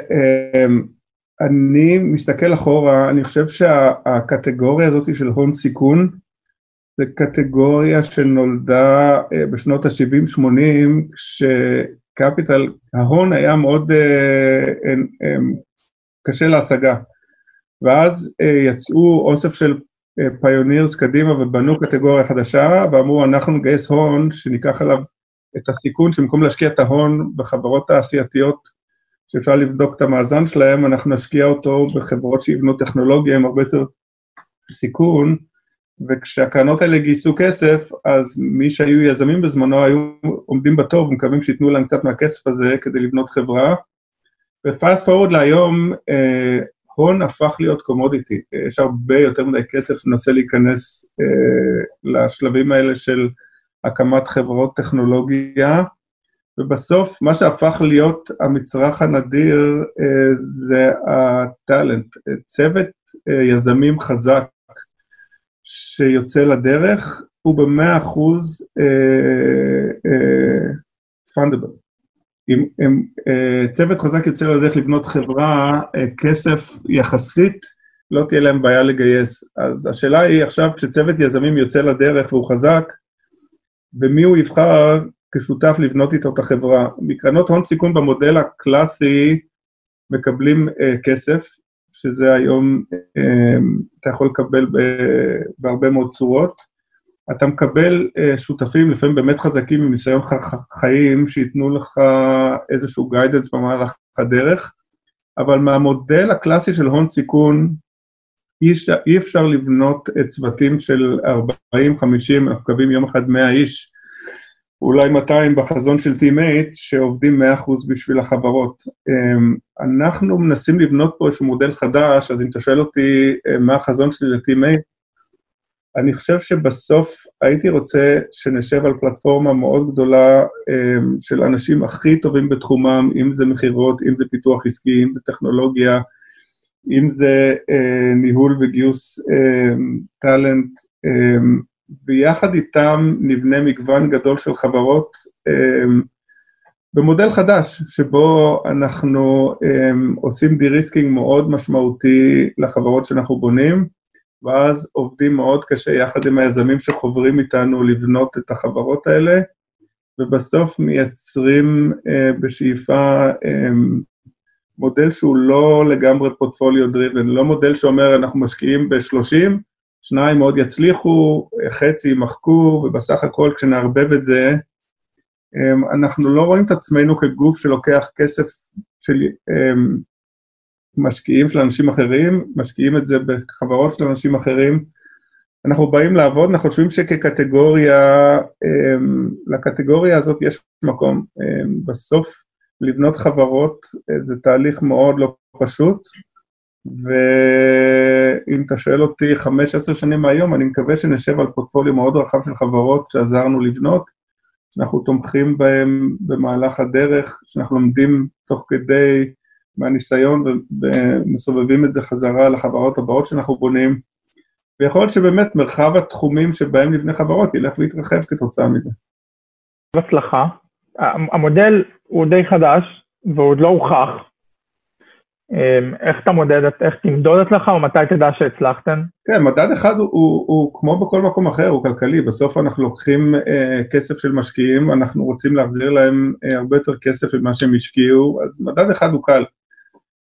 אני מסתכל אחורה, אני חושב שהקטגוריה הזאת של הון סיכון, זה קטגוריה שנולדה בשנות ה-70-80, קפיטל, ההון היה מאוד אה, אה, אה, קשה להשגה. ואז אה, יצאו אוסף של אה, פיונירס קדימה ובנו קטגוריה חדשה, ואמרו אנחנו נגייס הון שניקח עליו את הסיכון, שבמקום להשקיע את ההון בחברות תעשייתיות שאפשר לבדוק את המאזן שלהם, אנחנו נשקיע אותו בחברות שיבנו טכנולוגיה עם הרבה יותר סיכון, וכשהקרנות האלה גייסו כסף, אז מי שהיו יזמים בזמנו היו עומדים בתור ומקווים שייתנו להם קצת מהכסף הזה כדי לבנות חברה. ופאסט פורוד להיום, אה, הון הפך להיות קומודיטי. יש הרבה יותר מדי כסף שמנסה להיכנס אה, לשלבים האלה של הקמת חברות טכנולוגיה, ובסוף מה שהפך להיות המצרך הנדיר אה, זה הטאלנט. צוות אה, יזמים חזק שיוצא לדרך הוא במאה אחוז פונדבל. אה, אם, אם uh, צוות חזק יוצא לדרך לבנות חברה, כסף יחסית, לא תהיה להם בעיה לגייס. אז השאלה היא עכשיו, כשצוות יזמים יוצא לדרך והוא חזק, במי הוא יבחר כשותף לבנות איתו את החברה? מקרנות הון סיכון במודל הקלאסי מקבלים אה, כסף, שזה היום אמ, אתה יכול לקבל בהרבה מאוד צורות. אתה מקבל אה, שותפים, לפעמים באמת חזקים עם ניסיון חיים, שייתנו לך איזשהו guidance במהלך הדרך, אבל מהמודל הקלאסי של הון סיכון, אי אפשר לבנות צוותים של 40-50, אנחנו מקווים יום אחד 100 איש, אולי 200 בחזון של Teammate, שעובדים 100% בשביל החברות. אמ, אנחנו מנסים לבנות פה איזשהו מודל חדש, אז אם אתה שואל אותי אה, מה החזון שלי ל-Teammate, אני חושב שבסוף הייתי רוצה שנשב על פלטפורמה מאוד גדולה אמ, של אנשים הכי טובים בתחומם, אם זה מכירות, אם זה פיתוח עסקי, אם זה טכנולוגיה, אם זה אה, ניהול וגיוס אה, talent, ויחד איתם נבנה מגוון גדול של חברות אמ, במודל חדש, שבו אנחנו אמ, עושים de-risking מאוד משמעותי לחברות שאנחנו בונים, ואז עובדים מאוד קשה יחד עם היזמים שחוברים איתנו לבנות את החברות האלה, ובסוף מייצרים אה, בשאיפה אה, מודל שהוא לא לגמרי פורטפוליו דריבן, לא מודל שאומר אנחנו משקיעים ב-30, שניים מאוד יצליחו, חצי יימחקו, ובסך הכל כשנערבב את זה, אמ, אנחנו לא רואים את עצמנו כגוף שלוקח כסף של אמ, משקיעים של אנשים אחרים, משקיעים את זה בחברות של אנשים אחרים. אנחנו באים לעבוד, אנחנו חושבים שכקטגוריה, אמ, לקטגוריה הזאת יש מקום. בסוף לבנות חברות אה, זה תהליך מאוד לא פשוט, ואם אתה שואל אותי חמש, עשר שנים מהיום, אני מקווה שנשב על פורטפוליו מאוד רחב של חברות שעזרנו לבנות, שאנחנו תומכים בהם במהלך הדרך, שאנחנו לומדים תוך כדי מהניסיון ומסובבים את זה חזרה לחברות הבאות שאנחנו בונים, ויכול להיות שבאמת מרחב התחומים שבהם נבנה חברות ילך ויתרחב כתוצאה מזה. בהצלחה. המודל הוא די חדש והוא עוד לא הוכח. אמ, איך אתה מודד, איך תמדוד אצלך או מתי תדע שהצלחתם? כן, מדד אחד הוא, הוא, הוא כמו בכל מקום אחר, הוא כלכלי, בסוף אנחנו לוקחים אה, כסף של משקיעים, אנחנו רוצים להחזיר להם אה, הרבה יותר כסף ממה שהם השקיעו, אז מדד אחד הוא קל.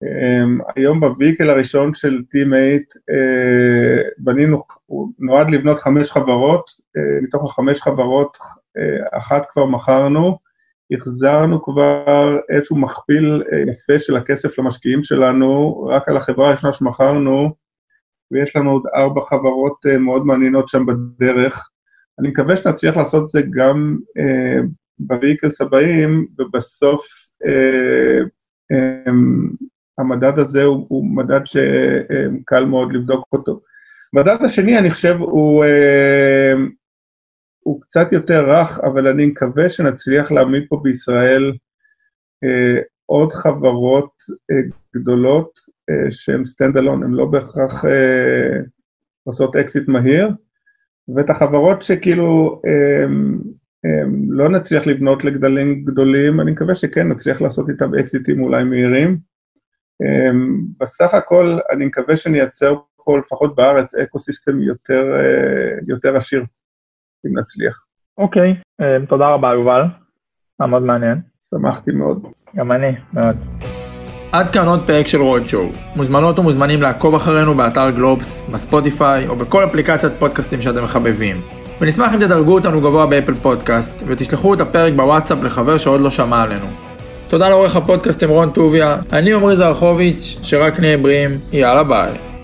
אה, היום בוויקל הראשון של Teammate אה, בנינו, הוא נועד לבנות חמש חברות, אה, מתוך החמש חברות אה, אחת כבר מכרנו, החזרנו כבר איזשהו מכפיל אה, יפה של הכסף למשקיעים שלנו, רק על החברה הראשונה שמכרנו, ויש לנו עוד ארבע חברות אה, מאוד מעניינות שם בדרך. אני מקווה שנצליח לעשות את זה גם אה, בוויקלס הבאים, ובסוף אה, אה, המדד הזה הוא, הוא מדד שקל מאוד לבדוק אותו. המדד השני, אני חושב, הוא אה, הוא קצת יותר רך, אבל אני מקווה שנצליח להעמיד פה בישראל אה, עוד חברות אה, גדולות אה, שהן stand alone, הן לא בהכרח אה, עושות אקזיט מהיר, ואת החברות שכאילו אה, אה, לא נצליח לבנות לגדלים גדולים, אני מקווה שכן נצליח לעשות איתם אקזיטים אולי מהירים. אה, בסך הכל אני מקווה שנייצר פה, לפחות בארץ, ecosystem יותר, אה, יותר עשיר. אם נצליח. אוקיי, אה, תודה רבה יובל, היה מאוד מעניין. שמחתי מאוד. גם אני, מאוד. עד כאן עוד פרק של Road Show. מוזמנות ומוזמנים לעקוב אחרינו באתר גלובס, בספוטיפיי או בכל אפליקציית פודקאסטים שאתם מחבבים. ונשמח אם תדרגו אותנו גבוה באפל פודקאסט, ותשלחו את הפרק בוואטסאפ לחבר שעוד לא שמע עלינו. תודה לעורך הפודקאסטים רון טוביה, אני עמרי זרחוביץ', שרק נהיה בריאים, יאללה ביי.